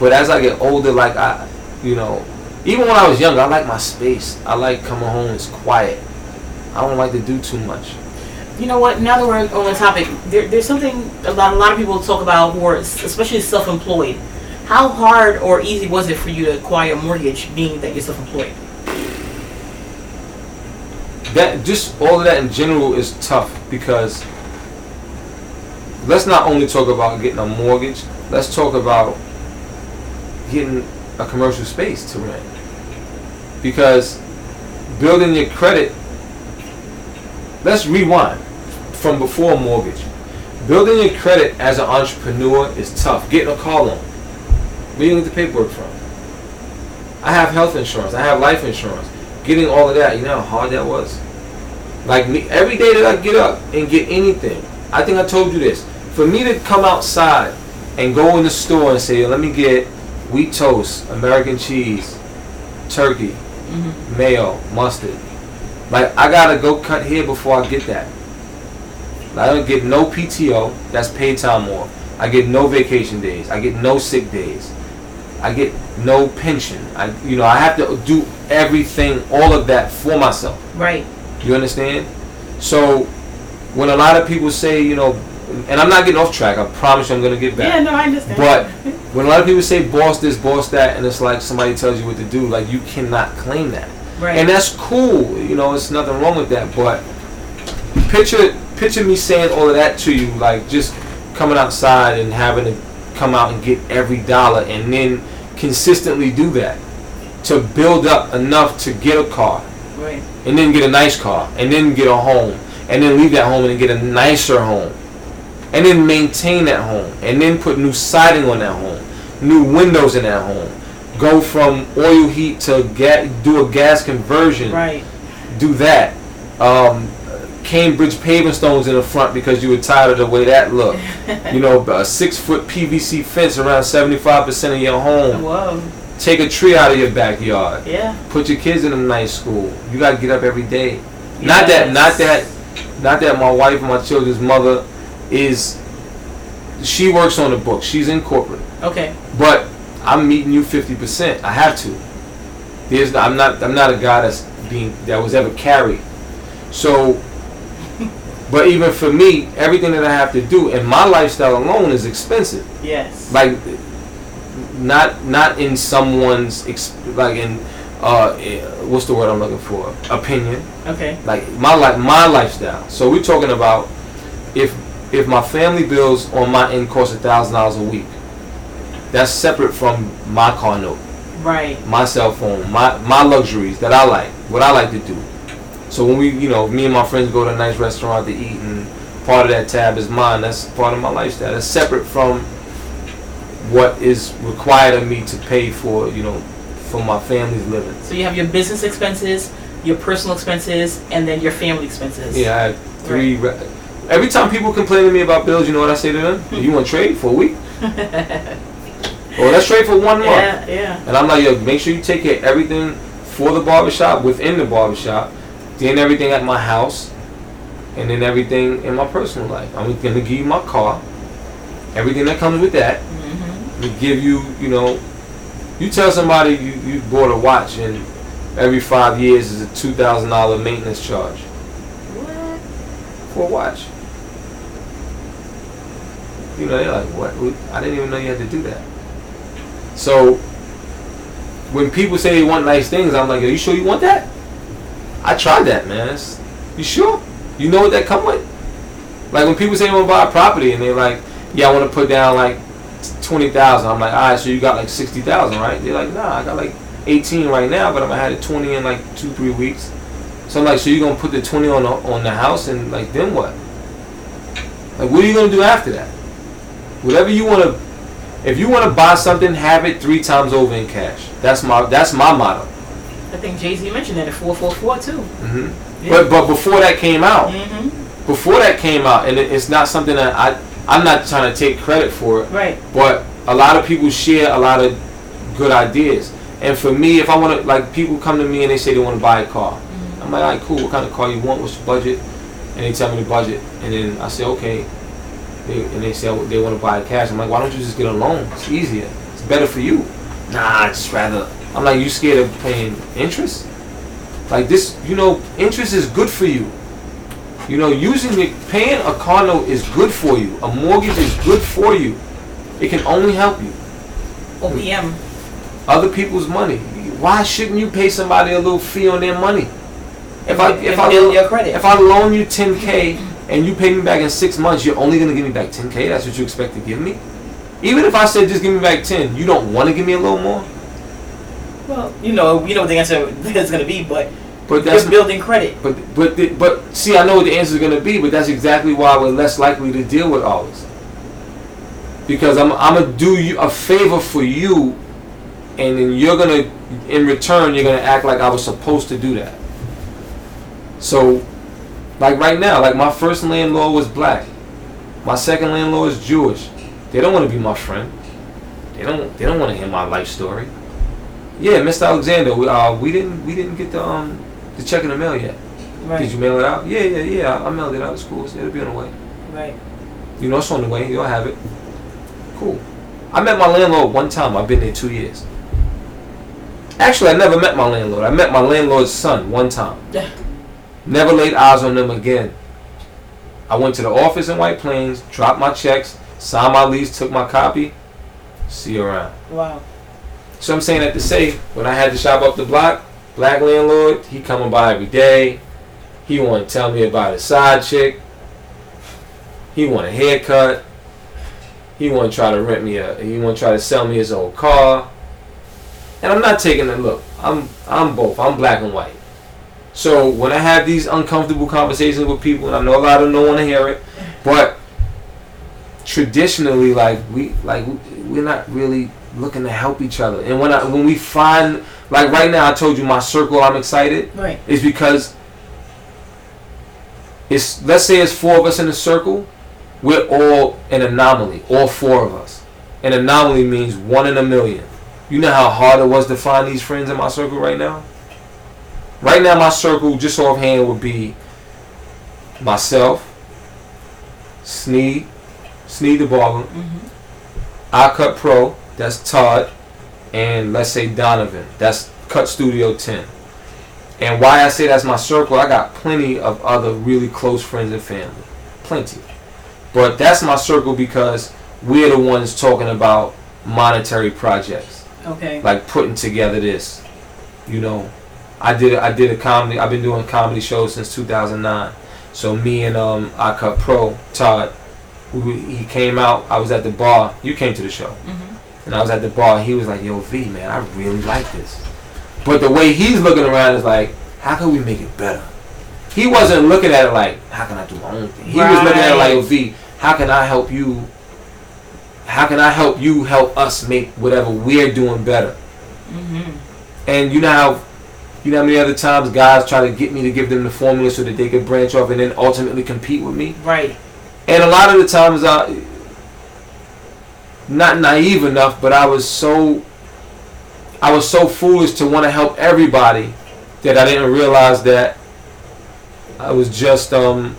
But as I get older, like I, you know, Even when I was younger, I like my space. I like coming home. It's quiet. I don't like to do too much. You know what? Now that we're on the topic, there, there's something a lot, a lot of people talk about who are especially self-employed. How hard or easy was it for you to acquire a mortgage, being that you're self-employed? that just all of that in general is tough because let's not only talk about getting a mortgage let's talk about getting a commercial space to rent. Because building your credit let's rewind from before a mortgage. Building your credit as an entrepreneur is tough. Getting a car loan where you get the paperwork from i have health insurance i have life insurance getting all of that you know how hard that was like me, every day that I get up and get anything, I think I told you this. For me to come outside and go in the store and say, let me get wheat toast, American cheese, turkey, mm-hmm. mayo, mustard. Like I gotta go cut hair before I get that. I don't get no PTO, that's paid time off. I get no vacation days. I get no sick days. I get no pension. I, you know, I have to do everything, all of that for myself. Right. You understand? So when a lot of people say, you know, and I'm not getting off track. I promise you, I'm gonna get back. Yeah. No, I understand. But when a lot of people say boss this, boss that, and it's like somebody tells you what to do, like you cannot claim that. right. And that's cool. You know, it's nothing wrong with that. But picture picture me saying all of that to you, like just coming outside and having to come out and get every dollar, and then consistently do that to build up enough to get a car right. and then get a nice car, and then get a home, and then leave that home and get a nicer home, and then maintain that home, and then put new siding on that home, new windows in that home, go from oil heat to ga- do a gas conversion, Right. do that. Um, Cambridge paving stones in the front because you were tired of the way that looked. [LAUGHS] you know, a six foot PVC fence around 75% of your home. Whoa. Take a tree out of your backyard Yeah. put your kids in a nice school. You gotta get up every day. Not that, not that, not that my wife, and my children's mother, is. She works on the book. She's in corporate, Okay. but I'm meeting you fifty percent. I have to. There's, I'm not, I'm not a guy that's being that was ever carried. So, but even for me, everything that I have to do and my lifestyle alone is expensive Yes. like not not in someone's exp- like in uh eh, what's the word I'm looking for opinion Okay. like my life my lifestyle so we're talking about if if my family bills on my end cost a thousand dollars a week that's separate from my car note Right. my cell phone my my luxuries that I like what I like to do so when we you know me and my friends go to a nice restaurant to eat and part of that tab is mine that's part of my lifestyle that's separate from what is required of me to pay for you know for my family's living So you have your business expenses, your personal expenses, and then your family expenses. yeah I have three re- every time people complain to me about bills you know what I say to them [LAUGHS] you want to trade for a week [LAUGHS] well let's trade for one month Yeah. Yeah. And I'm like, yo, make sure you take care of everything for the barbershop, within the barbershop, then everything at my house, and then everything in my personal life. I'm gonna give you my car, everything that comes with that. hmm We give you, you know, you tell somebody you, you bought a watch and every five years is a two thousand dollar maintenance charge What? for a watch. You know, they're like, what? I didn't even know you had to do that. So, when people say they want nice things, I'm like, are you sure you want that? I tried that, man. It's, you sure? You know what that come with? Like when people say they want to buy a property and they're like, yeah, I want to put down like twenty thousand. I'm like, all right, so you got like sixty thousand, right? They're like, nah, I got like eighteen right now, but I'm gonna have twenty in like two, three weeks. So I'm like, so you gonna put the twenty on the on the house and like then what? Like, what are you gonna do after that? Whatever you wanna, if you wanna buy something, have it three times over in cash. That's my that's my motto. I think Jay Z mentioned that at 444 too. hmm But but before that came out, hmm before that came out, and it, it's not something that I I'm not trying to take credit for it. Right. But a lot of people share a lot of good ideas. And for me, if I want to, like, people come to me and they say they want to buy a car. I'm like, all right, cool. What kind of car you want? What's your budget? And they tell me the budget. And then I say, okay. They, and they say they want to buy cash. I'm like, why don't you just get a loan? It's easier. It's better for you. Nah, I'd just rather I'm like, you scared of paying interest? Like this, you know, interest is good for you. You know, using it, paying a car note is good for you. A mortgage is good for you. It can only help you. OPM. Other people's money. Why shouldn't you pay somebody a little fee on their money? If I if I build your credit. if I loan you 10k and you pay me back in six months, you're only gonna give me back 10k. That's what you expect to give me. Even if I said just give me back 10, you don't want to give me a little more. Well, you know, you know what the answer [LAUGHS] is going to be, but But that's you're building credit. But but the- but see, I know what the answer is going to be, but that's exactly why we're less likely to deal with ours. Because I'm I'm gonna do you a favor for you, and then you're gonna in return you're gonna act like I was supposed to do that. So, like right now, like my first landlord was black, my second landlord is Jewish. They don't want to be my friend. They don't they don't want to hear my life story. Yeah, Mr. Alexander, we, uh, we didn't we didn't get the um the check in the mail yet. Right. Did you mail it out? Yeah, yeah, yeah. I I mailed it out. It's cool. It'll be on the way. Right. You know, it's on the way. You'll have it. Cool. I met my landlord one time. I've been there two years. Actually, I never met my landlord. I met my landlord's son one time. Yeah. Never laid eyes on them again. I went to the office in White Plains, dropped my checks, signed my lease, took my copy. See you around. Wow. So I'm saying that to say, when I had to shop up the block, black landlord, he coming by every day. He want to tell me about his side chick. He want a haircut. He want to try to rent me a. He want to try to sell me his old car. And I'm not taking a look. I'm I'm both. I'm black and white. So when I have these uncomfortable conversations with people, and I know a lot of them don't want to hear it, but traditionally, like we like we're not really looking to help each other. And when I when we find like right now, I told you my circle, I'm excited Right. is because it's let's say it's four of us in a circle, we're all an anomaly, all four of us. An anomaly means one in a million. You know how hard it was to find these friends in my circle right now? Right now my circle just offhand would be myself, Sneed, Sneed the barber, Mm-hmm. I Cut Pro, that's Todd, and let's say Donovan, that's Cut Studio 10. And why I say that's my circle, I got plenty of other really close friends and family. Plenty. But that's my circle because we're the ones talking about monetary projects. Okay. Like putting together this. You know, I did I did a comedy I've been doing comedy shows since 2009. So me and um I Cut Pro, Todd, we, he came out, I was at the bar. You came to the show. Mm-hmm. And I was at the bar. He was like, "Yo, V, man, I really like this." But the way he's looking around is like, "How can we make it better?" He wasn't looking at it like, "How can I do my own thing?" He was looking at it like, "Yo, V, how can I help you? How can I help you help us make whatever we're doing better?" Mm-hmm. And you know how, you know how many other times guys try to get me to give them the formula so that they could branch off and then ultimately compete with me. Right. And a lot of the times I not naive enough, but I was so I was so foolish to want to help everybody that I didn't realize that I was just um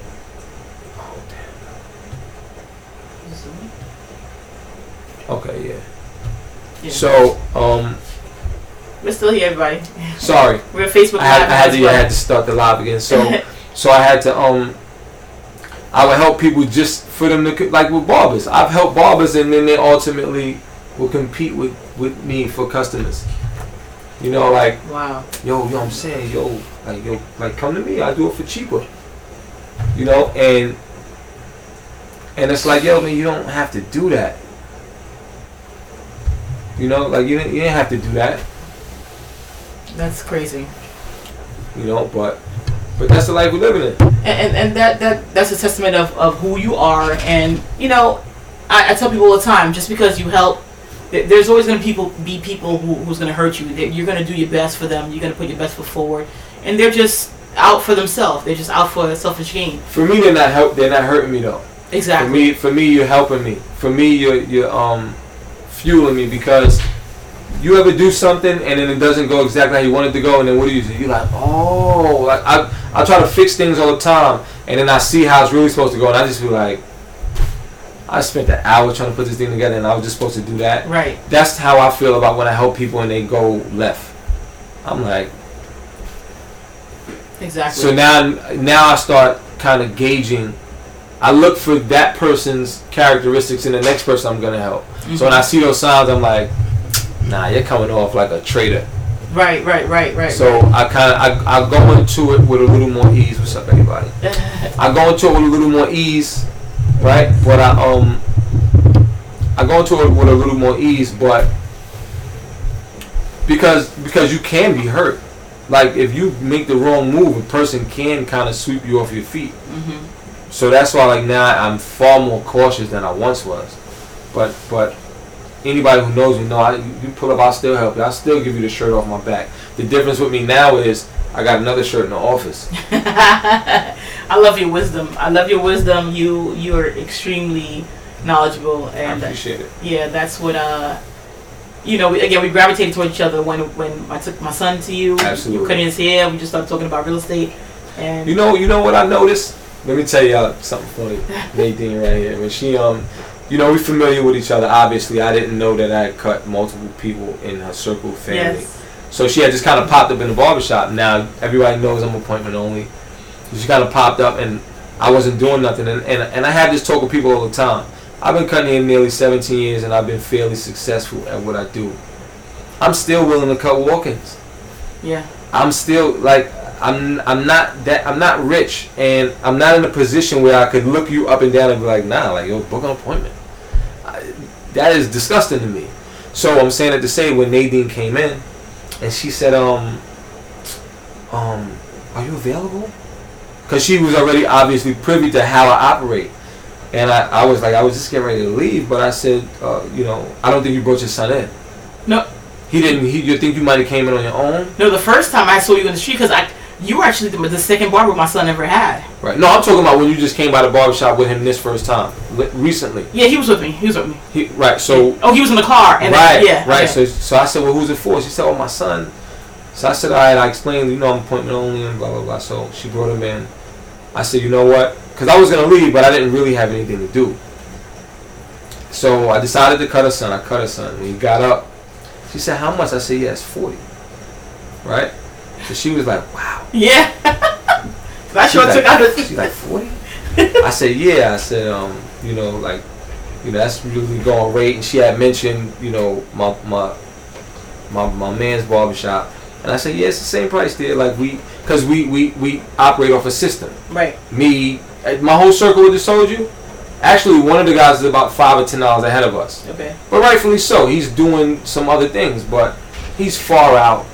oh. Okay, yeah. Yeah. So, um We're still here, everybody. sorry. We're Facebook I had, Live I had to well. I had to start the live again. So [LAUGHS] so I had to um I would help people just for them to like with barbers. I've helped barbers and then they ultimately will compete with with me for customers. You know, like wow. yo, yo, I'm saying, yo, like yo, like come to me. I do it for cheaper. You know, and and it's like, yo, man, you don't have to do that. You know, like you didn't, you didn't have to do that. That's crazy. You know, but but that's the life we're living in. and, and, and that, that that's a testament of, of who you are and you know I, I tell people all the time just because you help there's always going to people be people who, who's going to hurt you you're going to do your best for them you're going to put your best foot forward and they're just out for themselves they're just out for selfish gain For me, they're not help. They're not hurting me though. Exactly. For me, for me, you're helping me. For me, you're you're um fueling me because you ever do something and then it doesn't go exactly how you wanted to go, and then what do you do? You're like, oh, like I I try to fix things all the time, and then I see how it's really supposed to go, and I just feel like, I spent an hour trying to put this thing together, and I was just supposed to do that. Right. That's how I feel about when I help people and they go left. I'm like, Exactly. so now, now I start kind of gauging. I look for that person's characteristics in the next person I'm gonna help. So mm-hmm. when I see those signs, I'm like, nah, you're coming off like a traitor. Right. Right. Right. Right. So I kind of I, I go into it with a little more ease. What's up, everybody? [LAUGHS] I go into it with a little more ease, right? But I um I go into it with a little more ease, but because because you can be hurt. Like if you make the wrong move, a person can kind of sweep you off your feet. hmm So that's why like now I'm far more cautious than I once was. But but anybody who knows me know I you pull up, I'll still help you. I'll still give you the shirt off my back. The difference with me now is I got another shirt in the office. [LAUGHS] I love your wisdom. I love your wisdom. You you are extremely knowledgeable, I and appreciate it. yeah, that's what uh. You know, we, again, we gravitated towards each other when when I took my son to you. Absolutely. You cut in his hair. We just started talking about real estate, and You know, you know what I noticed? Let me tell y'all something funny. [LAUGHS] Nadine right here. When she um, you know, we're familiar with each other. Obviously, I didn't know that I had cut multiple people in her circle of family. yes, So she had just kind of popped up in the barbershop. Now everybody knows I'm appointment only. So she kind of popped up and I wasn't doing nothing. And, and, and I have this talk with people all the time. I've been cutting hair nearly 17 years and I've been fairly successful at what I do. I'm still willing to cut walk-ins. yeah, I'm still like I'm I'm not that I'm not rich and I'm not in a position where I could look you up and down and be like nah like yo book an appointment. I, that is disgusting to me. So I'm saying it to say when Nadine came in and she said um um are you available? Because she was already obviously privy to how I operate. And I, I was like, I was just getting ready to leave, but I said, uh, you know, I don't think you brought your son in. No. He didn't. He, you think you might have came in on your own? no. The first time I saw you in the street, because I you were actually the, the second barber my son ever had. Right. No, I'm talking about when you just came by the barbershop with him this first time, recently. Yeah, he was with me. He was with me. He, right. So. oh, he was in the car. And right. then, yeah. right. okay. So, so I said, well, who's it for? She said, oh, my son. So I said, all right. I explained, you know, I'm appointment only and blah blah blah. So she brought him in. I said, you know what? Because I was gonna leave, but I didn't really have anything to do. So I decided to cut her son. I cut her son. And he got up. She said, how much? I said, yes, forty. Right. So she was like, wow. yeah. [LAUGHS] I sure took out the. She's like forty. I said yeah. I said um, you know, like, you know, that's really going rate. And she had mentioned, you know, my my my my man's barbershop, and I said yeah, it's the same price there. Like we, cause we we we operate off a system. right. Me, uh, my whole circle I just told you. Actually, one of the guys is about five or ten dollars ahead of us, Okay. but rightfully so. He's doing some other things, but he's far out.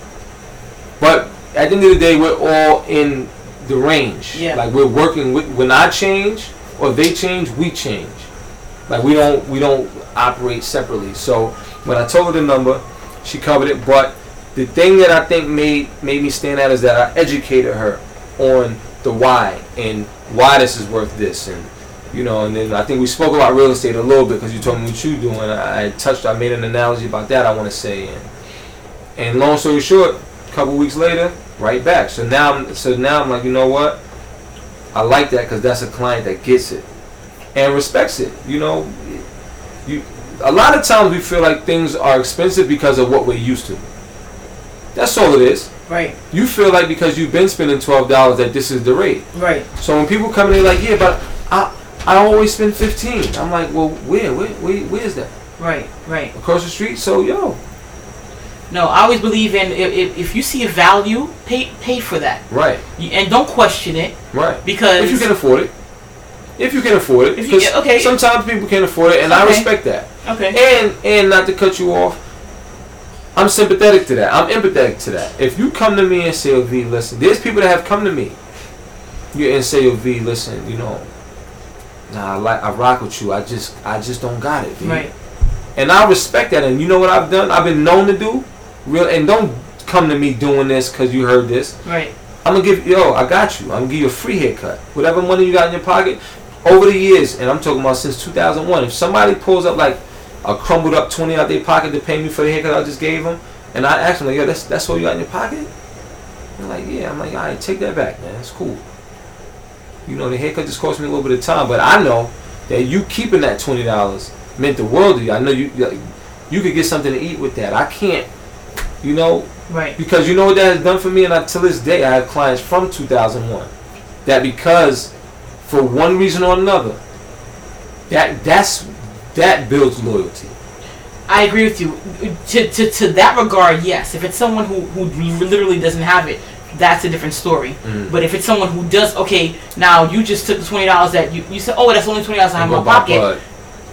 But at the end of the day, we're all in the range. Yeah. Like we're working with. When I change or they change, we change. Like we don't we don't operate separately. So when I told her the number, she covered it. But the thing that I think made made me stand out is that I educated her on the why and why this is worth this and you know and then I think we spoke about real estate a little bit because you told me what you're doing. I, I touched I made an analogy about that I want to say and and long story short, a couple weeks later, right back. So now I'm so now I'm like you know what, I like that because that's a client that gets it and respects it. You know, you a lot of times we feel like things are expensive because of what we're used to. That's all it is. Right. You feel like because you've been spending twelve dollars that this is the rate. Right. So when people come in, they're like, yeah, but I I always spend fifteen. I'm like, well, where where where, where is that? Right. Right. Across the street. So yo, No, I always believe in if, if, if you see a value, pay pay for that, right, and don't question it right. because If you can afford it. If you can afford it. If you- 'cause okay. Sometimes people can't afford it, and I respect that. okay. And and not to cut you off, I'm sympathetic to that. I'm empathetic to that. If you come to me and say, "Oh, V, listen," there's people that have come to me, you and say, "Oh, V, listen, you know, nah, I like I rock with you. I just I just don't got it, V." Right. And I respect that. And you know what I've done? I've been known to do, real. And don't come to me doing this because you heard this. Right. I'm gonna give yo, I got you. I'm gonna give you a free haircut. Whatever money you got in your pocket, over the years, and I'm talking about since 2001. If somebody pulls up like a crumbled up 20 out of their pocket to pay me for the haircut I just gave them, and I ask them like, yo, that's that's all you got in your pocket? They're like, yeah. I'm like, all right, take that back, man. It's cool. You know, the haircut just cost me a little bit of time, but I know that you keeping that twenty dollars meant the world to you. I know you you could get something to eat with that. I can't, you know, Right. because you know what that has done for me, and I, to this day I have clients from 2001 that because for one reason or another, that that's that builds loyalty. I agree with you. To, to, to that regard, yes. If it's someone who, who literally doesn't have it, that's a different story. Mm. But if it's someone who does, okay, now you just took the twenty dollars that you, you said, oh, that's only twenty dollars I have in my pocket.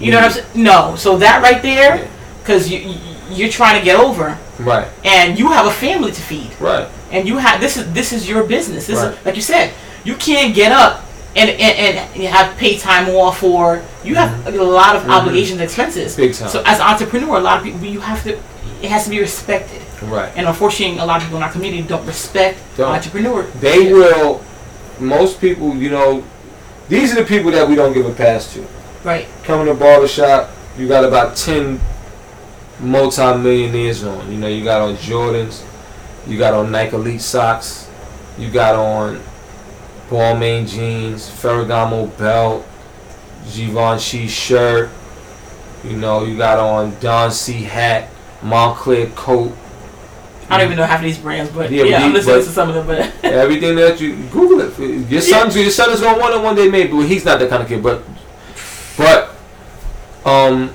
You know what I'm saying? No. So that right there, because you, you you're trying to get over, Right, and you have a family to feed, right, and you have this is this is your business. This Right. is like you said, you can't get up and and, and have pay time off or you have a lot of Mhm. obligations, expenses. big time. So as an entrepreneur, a lot of people you have to it has to be respected. right. And unfortunately, a lot of people in our community don't respect Don't. entrepreneur. They will. Most people, you know, these are the people that we don't give a pass to. Right. Come in the barbershop, you got about ten multi-millionaires on. You know, you got on Jordans, you got on Nike Elite socks, you got on Balmain jeans, Ferragamo belt, Givenchy shirt. You know, you got on Don C hat, Moncler coat. I don't even know half of these brands, but Yeah, yeah, we- I'm listening to some of them. But [LAUGHS] Everything that you Google it. Your son's your son is gonna want it one day maybe, but he's not that kind of kid. But but um,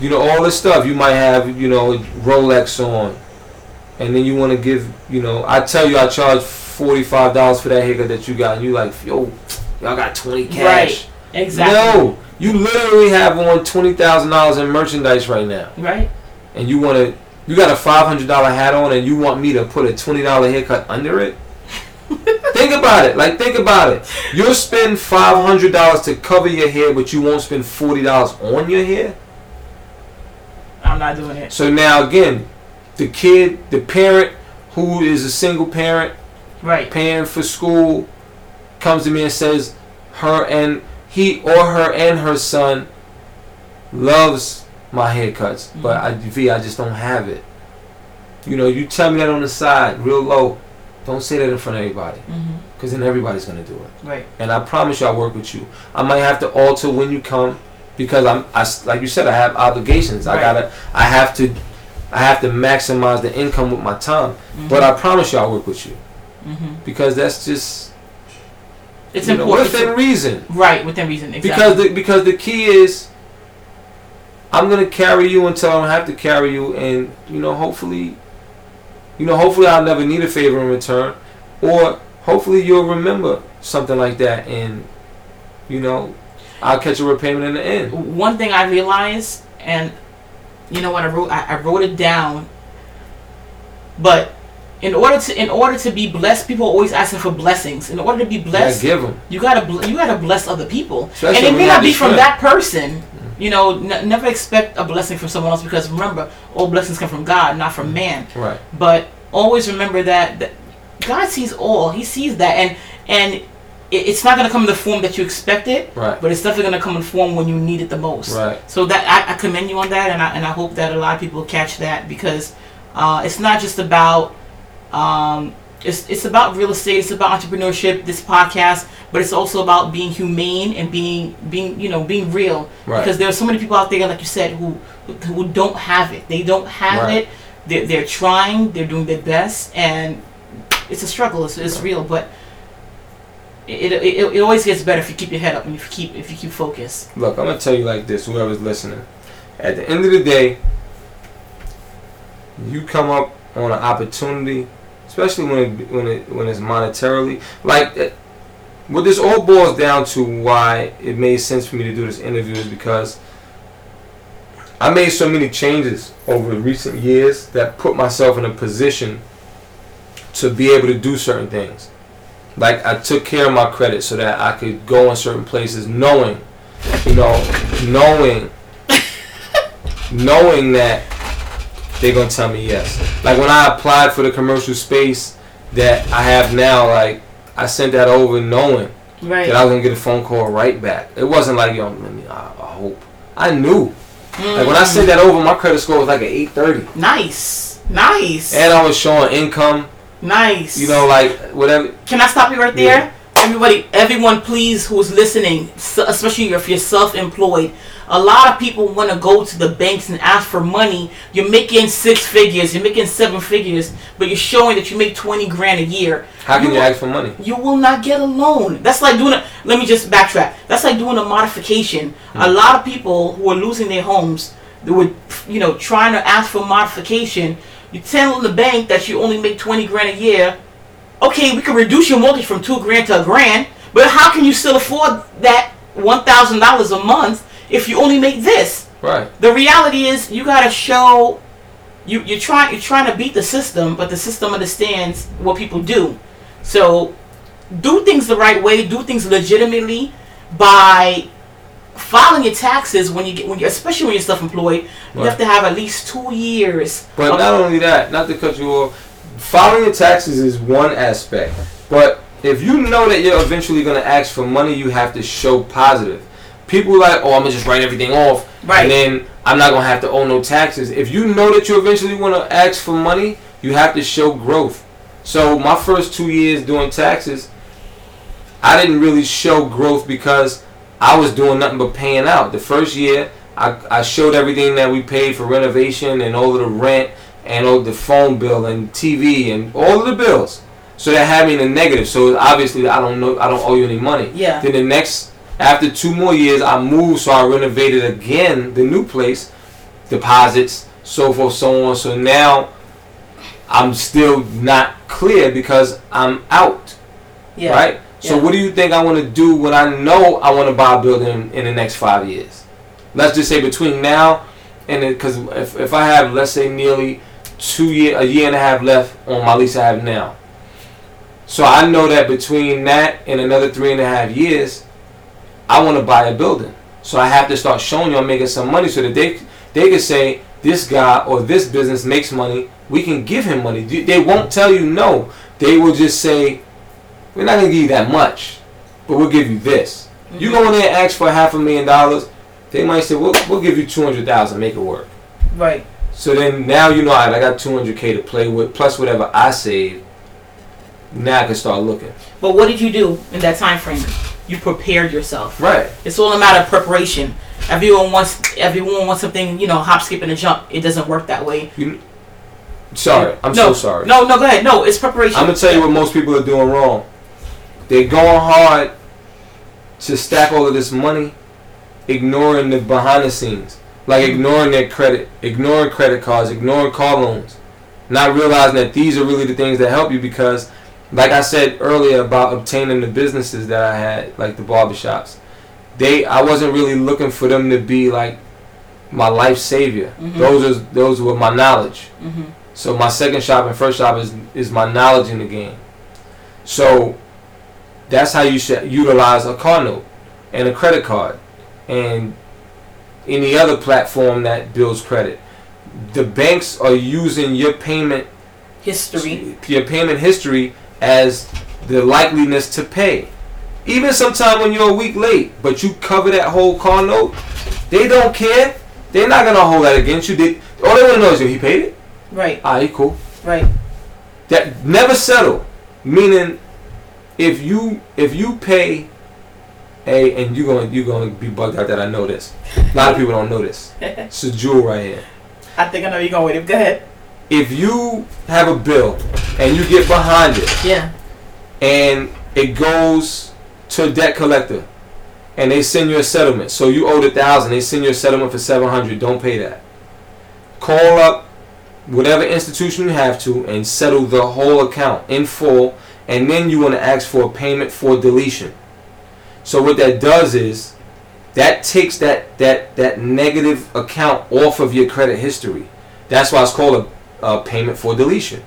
you know all this stuff you might have you know Rolex on, and then you want to give you know I tell you I charge forty five dollars for that haircut that you got, and you like yo y'all got twenty cash. Right. exactly. No, you literally have on twenty thousand dollars in merchandise right now, Right. and you want to. You got a five hundred dollar hat on, and you want me to put a twenty dollar haircut under it? [LAUGHS] think about it. Like think about it. You'll spend five hundred dollars to cover your hair, but you won't spend forty dollars on your hair. I'm not doing it. So now again, the kid, the parent who is a single parent Right. paying for school, comes to me and says, her and he or her and her son loves my haircuts, mm-hmm. but I, V, I just don't have it. You know, you tell me that on the side, real low. Don't say that in front of everybody, mm-hmm. because then everybody's gonna do it. Right. And I promise you, I'll work with you. I might have to alter when you come, because I'm, I like you said, I have obligations. I gotta, I have to, I have to maximize the income with my time. But I promise you, I'll work with you, hmm because that's just It's you know, important. within reason. right. Within reason. Exactly. Because the because the key is, I'm gonna carry you until I don't have to carry you, and you know, hopefully, you know, hopefully I'll never need a favor in return, or hopefully you'll remember something like that, and you know, I'll catch a repayment in the end. one thing I realized, and you know what I wrote, I, I wrote it down. But in order to in order to be blessed, people are always asking for blessings. In order to be blessed, give them. you gotta bl- you gotta bless other people, Especially and it may not be from that person. Mm. You know, n- never expect a blessing from someone else because remember, all blessings come from God, not from mm. man. Right. But always remember that, that God sees all. He sees that, and and it, it's not gonna come in the form that you expected, Right. but it's definitely gonna come in form when you need it the most. Right. So that I, I commend you on that, and I and I hope that a lot of people catch that because uh, it's not just about um, it's it's about real estate, it's about entrepreneurship, this podcast, but it's also about being humane and being being you know being real Right. because there are so many people out there, like you said, who who don't have it. They don't have Right. it. They're, they're trying. They're doing their best, and it's a struggle. It's, it's real, but. It, it, it, always gets better if you keep your head up and if you keep if you keep focused. Look, I'm gonna tell you like this, whoever's listening. At the end of the day, you come up on an opportunity, especially when it, when it when it's monetarily like eh, what this all boils down to. Why it made sense for me to do this interview is because I made so many changes over recent years that put myself in a position to be able to do certain things. Like I took care of my credit so that I could go in certain places knowing, you know, knowing, [LAUGHS] knowing that they're gonna tell me yes. Like when I applied for the commercial space that I have now, like I sent that over knowing Right. that I was gonna get a phone call right back. It wasn't like yo, let me. I, I hope. I knew. Like when I sent mm. that over, my credit score was like an eight thirty, Nice. Nice. and I was showing income. Nice. You know, like whatever. Can I stop you right there? everybody, everyone, please, who's listening, especially if you're self-employed, a lot of people want to go to the banks and ask for money. You're making six figures, you're making seven figures, but you're showing that you make twenty grand a year. How can you will- ask for money? You will not get a loan. That's like doing a. Let me just backtrack. That's like doing a modification. A hmm. lot of people who are losing their homes, they were, you know, trying to ask for modification. You tell the bank that you only make twenty grand a year. Okay, we can reduce your mortgage from two grand to a grand, but how can you still afford that one thousand dollars a month if you only make this? Right. The reality is you gotta show you you're trying you're trying to beat the system, but the system understands what people do. So do things the right way, do things legitimately by filing your taxes when you get when you especially when you're self-employed. You Right. have to have at least two years. But not only that, not to cut you off, filing your taxes is one aspect. But if you know that you're eventually going to ask for money, you have to show positive. People like, oh, I'm gonna just write everything off, Right. and then I'm not gonna have to owe no taxes. If you know that you eventually want to ask for money, you have to show growth. So my first two years doing taxes, I didn't really show growth because I was doing nothing but paying out. The first year, I, I showed everything that we paid for renovation and all of the rent and all the phone bill and TV and all of the bills. So that had me in the negative. So obviously, I don't know, I don't owe you any money. Yeah. Then the next, after two more years, I moved, so I renovated again the new place, deposits, so forth, so on. So now, I'm still not clear because I'm out, Yeah. right? So Yeah. what do you think I want to do when I know I want to buy a building in the next five years? Let's just say between now and because if, if I have let's say nearly two year a year and a half left on my lease I have now, so I know that between that and another three and a half years, I want to buy a building. So I have to start showing you I'm making some money so that they they can say this guy or this business makes money. We can give him money. They they won't tell you no. They will just say we're not gonna give you that much, but we'll give you this. You go in there and ask for half a million dollars, they might say we'll, we'll give you two hundred thousand, make it work. Right. So then now you know right, I got two hundred k to play with plus whatever I save. Now I can start looking. But what did you do in that time frame? You prepared yourself. Right. It's all a matter of preparation. Everyone wants everyone wants something, you know, hop, skip, and a jump. It doesn't work that way. You, Sorry, I'm no, so sorry. No, no, go ahead. No, it's preparation. I'm gonna tell you what most people are doing wrong. They're going hard to stack all of this money, ignoring the behind the scenes, like ignoring their credit, ignoring credit cards, ignoring car loans, not realizing that these are really the things that help you because, like I said earlier about obtaining the businesses that I had, like the barbershops, they I wasn't really looking for them to be like my life savior. Mhm. Those are those were my knowledge. hmm So my second shop and first shop is is my knowledge in the game. So that's how you should utilize a car note and a credit card and any other platform that builds credit. The banks are using your payment History. your payment history as the likeliness to pay. Even sometime when you're a week late, but you cover that whole car note, they don't care. They're not gonna hold that against you. They, all they wanna know is, yo, he paid it. Right. Ah, he cool. Right. That never settle. Meaning, if you if you pay a and you're gonna you're gonna be bugged out that I know this. A lot of people don't know this. [LAUGHS] It's a jewel right here. I think I know you're going with it. Go ahead. If you have a bill and you get behind it Yeah. and it goes to a debt collector and they send you a settlement. So you owed a thousand, they send you a settlement for seven hundred. Don't pay that. Call up whatever institution you have to and settle the whole account in full, and then you want to ask for a payment for deletion. So what that does is that takes that that that negative account off of your credit history. That's why it's called a, a payment for deletion,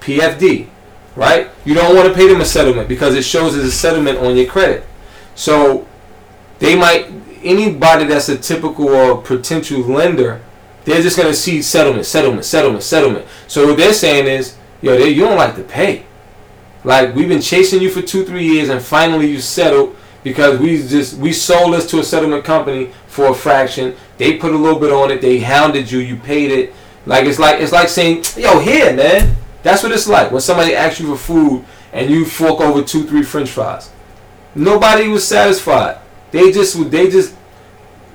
PFD right? You don't want to pay them a settlement because it shows as a settlement on your credit. So they might anybody that's a typical or potential lender, they're just gonna see settlement, settlement, settlement, settlement. So what they're saying is, yo, they, you don't like to pay. Like we've been chasing you for two, three years, and finally you settled because we just we sold this to a settlement company for a fraction. They put a little bit on it. They hounded you. You paid it. Like it's like it's like saying, yo, here, man. That's what it's like when somebody asks you for food and you fork over two, three French fries. Nobody was satisfied. They just would they just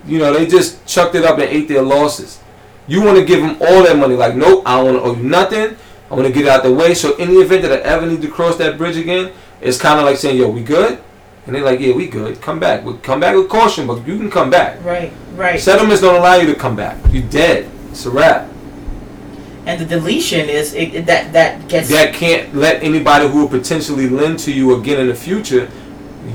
you know they just chucked it up and ate their losses. You want to give them all that money. Like, nope, I don't want to owe you nothing. I want to get it out the way. So in the event that I ever need to cross that bridge again, it's kind of like saying, yo, we good? And they're like, yeah, we good. Come back. We come back with caution, but you can come back. Right, right. Settlements don't allow you to come back. You're dead. It's a wrap. And the deletion is it, that that gets That can't let anybody who will potentially lend to you again in the future.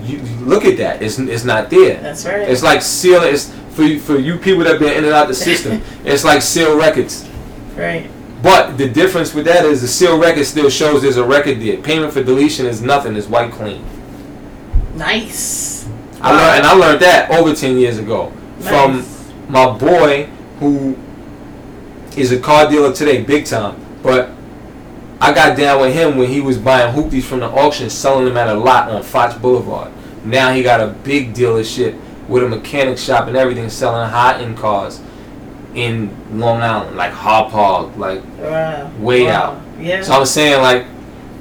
You, you look at that. It's it's not there. That's right. It's like seal. It's for you, for you people that been in and out the system. [LAUGHS] it's like seal records. right. But the difference with that is the seal record still shows there's a record there. Payment for deletion is nothing. It's white clean. Nice. I learned and I learned that over ten years ago from my boy who is a car dealer today, big time. But I got down with him when he was buying hoopties from the auction, selling them at a lot on Fox Boulevard. Now he got a big dealership with a mechanic shop and everything, selling high-end cars in Long Island, like Hauppauge, like Wow. way Wow. out. Yeah. So I'm saying like,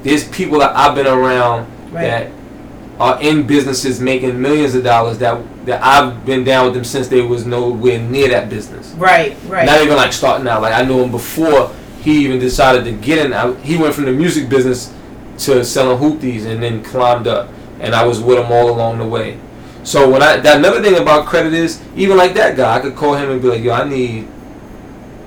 there's people that I've been around Right. that are in businesses making millions of dollars that that I've been down with them since they was nowhere near that business. right. Right. Not even like starting out. Like I knew him before he even decided to get in. I, he went from the music business to selling hoopties and then climbed up. And I was with him all along the way. So when I that another thing about credit is even like that guy, I could call him and be like, "Yo, I need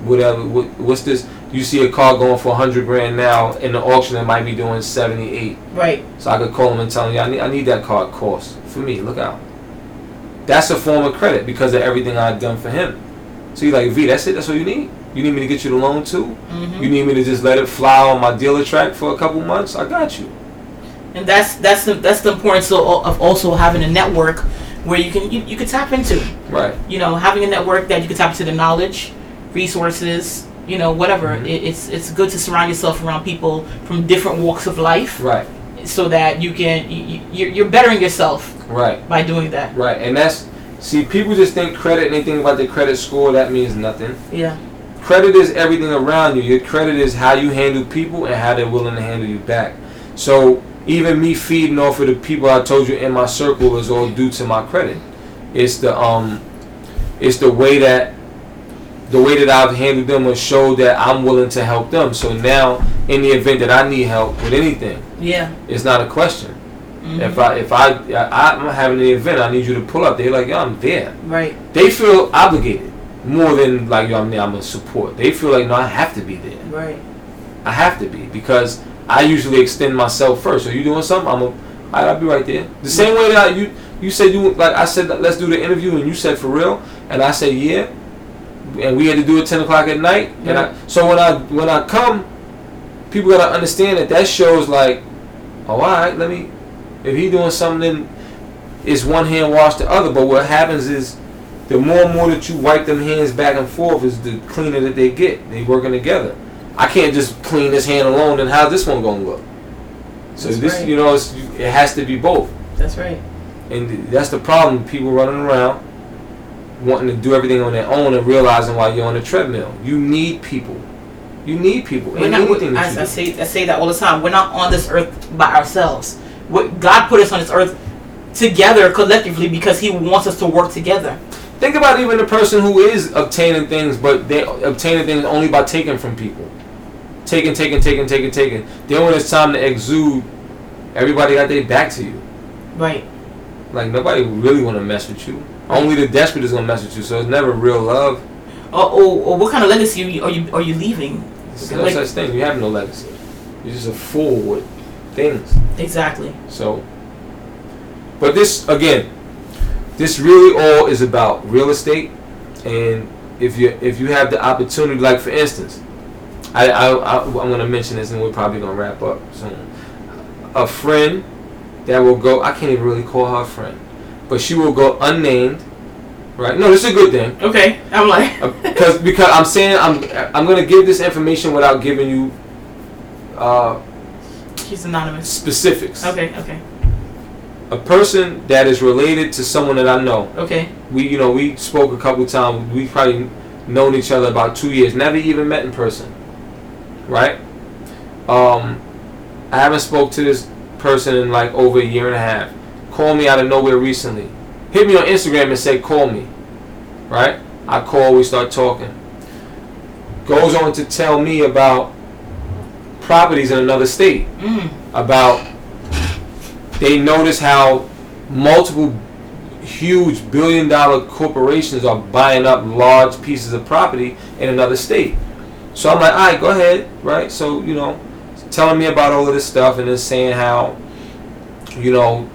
whatever. What, what's this? You see a car going for hundred grand now in the auction, it might be doing seventy eight. right. So I could call him and tell him, "Yeah, I need, I need that car cost for me. Look out." That's a form of credit because of everything I've done for him. So you're like, V, that's it. That's what you need. You need me to get you the loan too. hmm You need me to just let it fly on my dealer track for a couple months. I got you. And that's that's the that's the importance of, of also having a network where you can you, you can tap into. Right. You know, having a network that you can tap into the knowledge, resources. You know, whatever. Mhm. It, it's it's good to surround yourself around people from different walks of life, Right. so that you can you, you're, you're bettering yourself Right. by doing that. Right. And that's see, people just think credit and they think about the credit score. That means nothing. Yeah. Credit is everything around you. Your credit is how you handle people and how they're willing to handle you back. So even me feeding off of the people I told you in my circle is all due to my credit. It's the um, it's the way that the way that I've handled them will show that I'm willing to help them. So now, in the event that I need help with anything, Yeah. it's not a question. Mhm. If I if I, I I'm having an event, I need you to pull up. They're like, yo, I'm there. right. They feel obligated more than like yo, I'm there. I'm a support. They feel like no, I have to be there. Right. I have to be because I usually extend myself first. So you doing something? I'm a, right, I'll be right there. The same way that I, you you said you like I said let's do the interview and you said for real and I said yeah, and we had to do it ten o'clock at night. Yeah. And I so when I when I come, people gotta understand that that shows like, oh, all right, let me. If he doing something, it's one hand wash the other. But what happens is, the more and more that you wipe them hands back and forth, is the cleaner that they get. They working together. I can't just clean this hand alone. And how's this one gonna look? So That's this, right. you know, it's, it has to be both. That's right. And that's the problem. People running around wanting to do everything on their own and realizing while you're on a treadmill. You need people. You need people. We're not, I, I say I say that all the time. We're not on this earth by ourselves. What God put us on this earth together collectively because He wants us to work together. Think about even the person who is obtaining things, but they obtaining things only by taking from people. Taking, taking, taking, taking, taking. Then when it's time to exude, everybody got their back to you. Right. Like nobody really want to mess with you. Only the desperate is gonna mess with you. So it's never real love. Or, or, or what kind of legacy are you are you, are you leaving? There's no Like- such thing. You have no legacy. You're just a fool with things. Exactly. So, but this again, this really all is about real estate, and if you if you have the opportunity, like for instance, I, I, I I'm gonna mention this, and we're probably gonna wrap up soon. A friend that will go, I can't even really call her a friend, but she will go unnamed. Right? No, this is a good thing. Okay. I'm like. because because I'm saying I'm I'm gonna give this information without giving you uh, She's anonymous. specifics. Okay. Okay. A person that is related to someone that I know. Okay. We you know we spoke a couple times. We probably known each other about two years. Never even met in person. Right? Um, I haven't spoke to this person in like over a year and a half. Called me out of nowhere recently. Hit me on Instagram and say call me. Right? I call, we start talking. Goes on to tell me about properties in another state. Mm. About they notice how multiple huge billion dollar corporations are buying up large pieces of property in another state. So I'm like, all right, go ahead, right? So, you know, telling me about all of this stuff and then saying how, you know,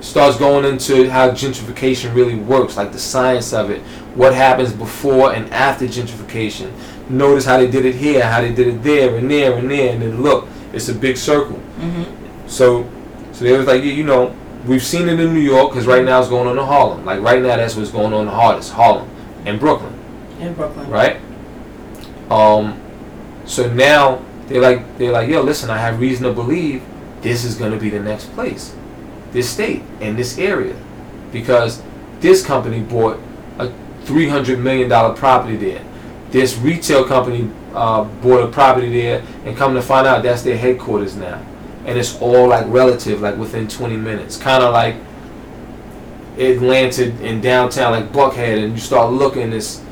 starts going into how gentrification really works, like the science of it, what happens before and after gentrification. Notice how they did it here, how they did it there, and there, and there, and then look, it's a big circle. Mm-hmm. So, so they was like, yeah, you know, we've seen it in New York because right now it's going on in Harlem. Like right now, that's what's going on the hardest, Harlem and Brooklyn, In Brooklyn. right? Um, so now they're like, they're like, yo, listen, I have reason to believe this is going to be the next place, this state and this area, because this company bought a three hundred million dollar property there. This retail company uh, bought a property there, and come to find out, that's their headquarters now and it's all like relative, like within 20 minutes. Kind of like Atlanta in downtown, like Buckhead, and you start looking, it's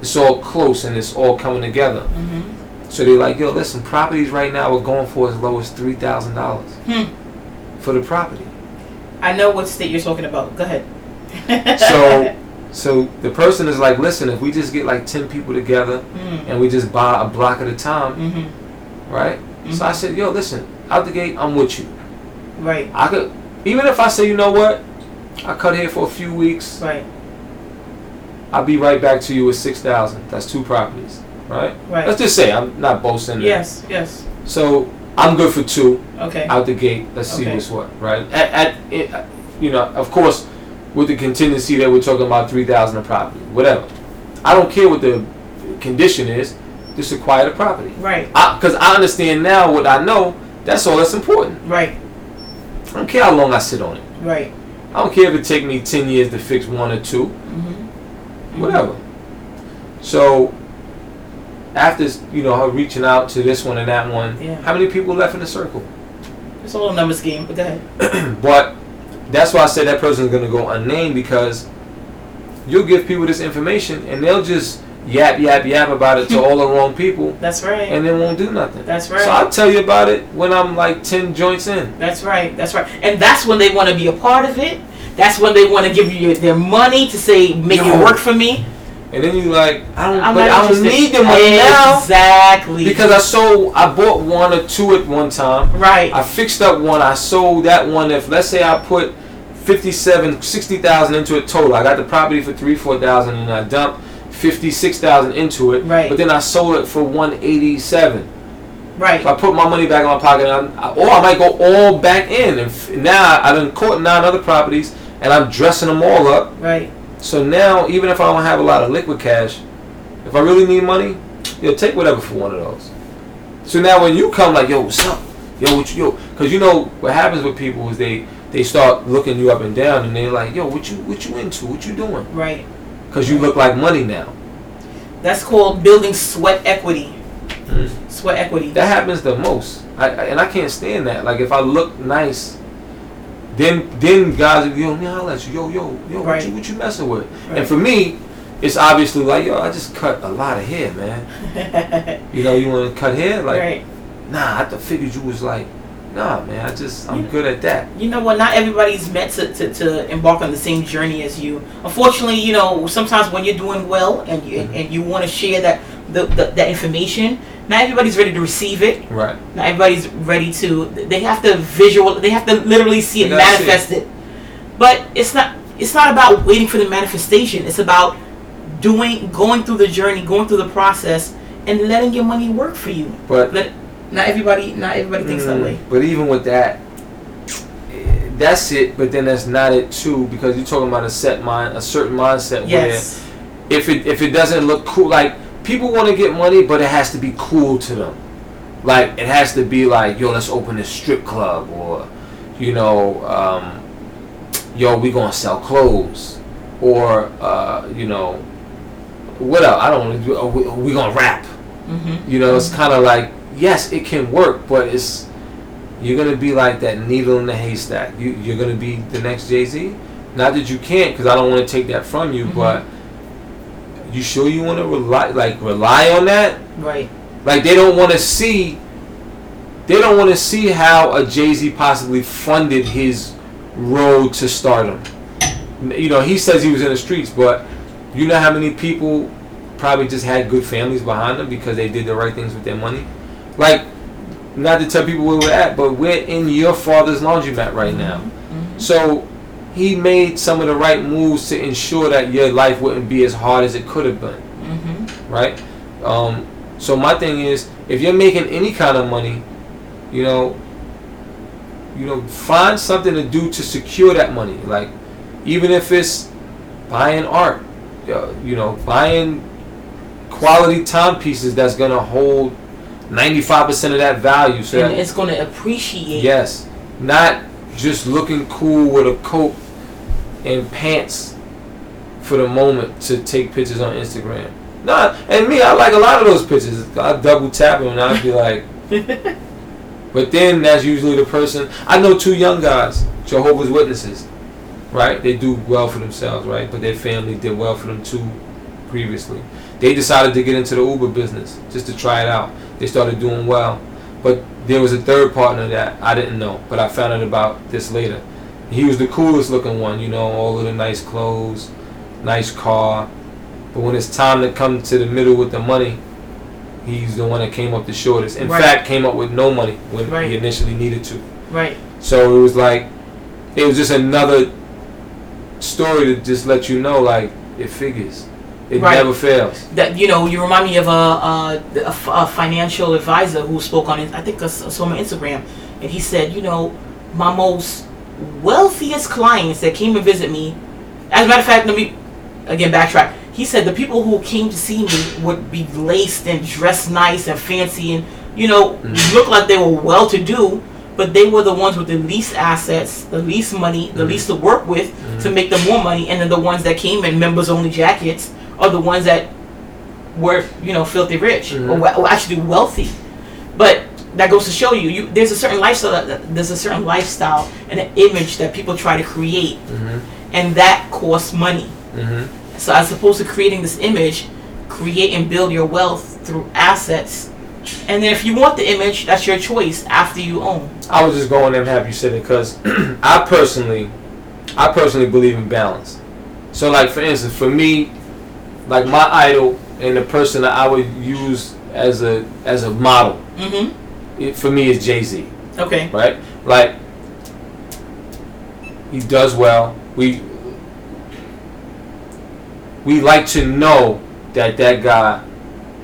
it's all close and it's all coming together. Mm-hmm. So they're like, yo, listen, properties right now are going for as low as three thousand dollars Hmm. for the property. I know what state you're talking about. Go ahead. So, [LAUGHS] so the person is like, listen, if we just get like 10 people together Mm. and we just buy a block at a time, Mm-hmm. right? So I said, yo, listen, out the gate, I'm with you. Right. I could, even if I say, you know what, I cut here for a few weeks. Right. I'll be right back to you with six thousand. That's two properties, right? Right. Let's just say I'm not boasting. Yes. Yes. So I'm good for two Okay. out the gate. Let's see Okay. what's what, right? At, at it, you know, of course, with the contingency that we're talking about three thousand a property, whatever. I don't care what the condition is. Just acquire the property. Right. Because I, understand now what I know. That's all that's important. Right. I don't care how long I sit on it. Right. I don't care if it take me ten years to fix one or two. Whatever. So after you know her reaching out to this one and that one, Yeah. how many people left in the circle? It's a little numbers game, but go ahead. [CLEARS THROAT] but that's why I said that person's gonna go unnamed because you'll give people this information and they'll just yap yap yap about it to all the [LAUGHS] wrong people That's right. and then won't do nothing. That's right. So. I'll tell you about it when I'm like ten joints in. That's right. That's right. And that's when they want to be a part of it. That's when they want to give you their money to say, make Yo. it work for me. And then you like, I don't I'm but I don't need the money now. Exactly. Because I sold I bought one or two at one time. right. I fixed up one. I sold that one. If let's say I put 57, 60,000 into it total, I got the property for three, four thousand, and I dumped 56,000 into it. Right. But then I sold it for 187. right. So I put my money back in my pocket, and I, or I might go all back in. And f- now I done caught nine other properties, and I'm dressing them all up. right. So now, even if I don't have a lot of liquid cash, if I really need money, you'll take whatever for one of those. So now when you come like, yo, what's up? Yo, what you, yo, because you know what happens with people is they they start looking you up and down, and they're like, yo, what you what you into? What you doing? Right. Because you look like money now. That's called building sweat equity. Mm. Sweat equity. That happens the most, I, I, and I can't stand that. Like if I look nice, then then guys, will, yo, me holla at you, yo, yo, yo, what you what you messing with? Right. And for me, it's obviously like, yo, I just cut a lot of hair, man. [LAUGHS] You know, you want to cut hair? Like, right. nah, I figured you was like, nah, man, I just, I'm Yeah. good at that. You know what? Not everybody's meant to, to, to embark on the same journey as you. Unfortunately, you know, sometimes when you're doing well and you, Mhm. and you want to share that the, the that information, not everybody's ready to receive it. Right. Not everybody's ready to. They have to visual. They have to literally see it manifested. But it's not. It's not about waiting for the manifestation. It's about doing, going through the journey, going through the process, and letting your money work for you. But, Let not everybody. Not everybody thinks that mm, way. but even with that, that's it. But then that's not it too, because you're talking about a set mind, a certain mindset Yes. where if it if it doesn't look cool, like people want to get money, but it has to be cool to them. Like it has to be like, yo, let's open a strip club, or you know, um, yo, we gonna sell clothes, or uh, you know, what else? I don't know. uh, We, we gonna rap. Mm-hmm. You know, it's kind of like yes, it can work, but it's you're gonna be like that needle in the haystack. You you're gonna be the next Jay Z. Not that you can't, because I don't want to take that from you, Mhm. but you sure you want to rely like rely on that? Right. Like they don't want to see. They don't want to see how a Jay Z possibly funded his road to stardom. You know, he says he was in the streets, but you know how many people probably just had good families behind them because they did the right things with their money. Like, not to tell people where we're at, but we're in your father's laundromat right now. Mhm. So he made some of the right moves to ensure that your life wouldn't be as hard as it could have been Mhm. right? Um, so my thing is, if you're making any kind of money, you know, you know, find something to do to secure that money. Like, even if it's buying art, uh, you know, buying quality timepieces that's gonna hold ninety five percent of that value. So And that, it's going to appreciate. yes, not just looking cool with a coat and pants for the moment to take pictures on Instagram. Nah, and me, I like a lot of those pictures. I double tap them and I'd be like, [LAUGHS] but then that's usually the person. I know two young guys, Jehovah's Witnesses, right? They do well for themselves, right? But their family did well for them too previously. They decided to get into the Uber business just to try it out. They started doing well. But there was a third partner that I didn't know, but I found out about this later. He was the coolest looking one, you know, all of the nice clothes, nice car. But when it's time to come to the middle with the money, he's the one that came up the shortest. In Right. fact, came up with no money when Right. he initially needed to. Right. So it was like, it was just another story to just let you know, like, it figures. It Right. never fails. That you know, you remind me of a a financial advisor who spoke on it. I think I saw him on Instagram, and he said, you know, my most wealthiest clients that came to visit me. As a matter of fact, let me again backtrack. He said the people who came to see me would be laced and dressed nice and fancy and you know Mhm. look like they were well to do, but they were the ones with the least assets, the least money, the Mhm. least to work with to Mhm. make them more money, and then the ones that came in members only jackets are the ones that were you know filthy rich or, or actually wealthy. But that goes to show you, you there's a certain lifestyle, that, there's a certain lifestyle and an image that people try to create, Mm-hmm. and that costs money. Mm-hmm. So as opposed to creating this image, create and build your wealth through assets. And then if you want the image, that's your choice after you own. I was just going and happy you said it because I personally, I personally believe in balance. So, like for instance, for me, like my idol and the person that I would use as a as a model, Mm-hmm. It, for me is Jay Z, Okay. right? Like he does well. We we like to know that that guy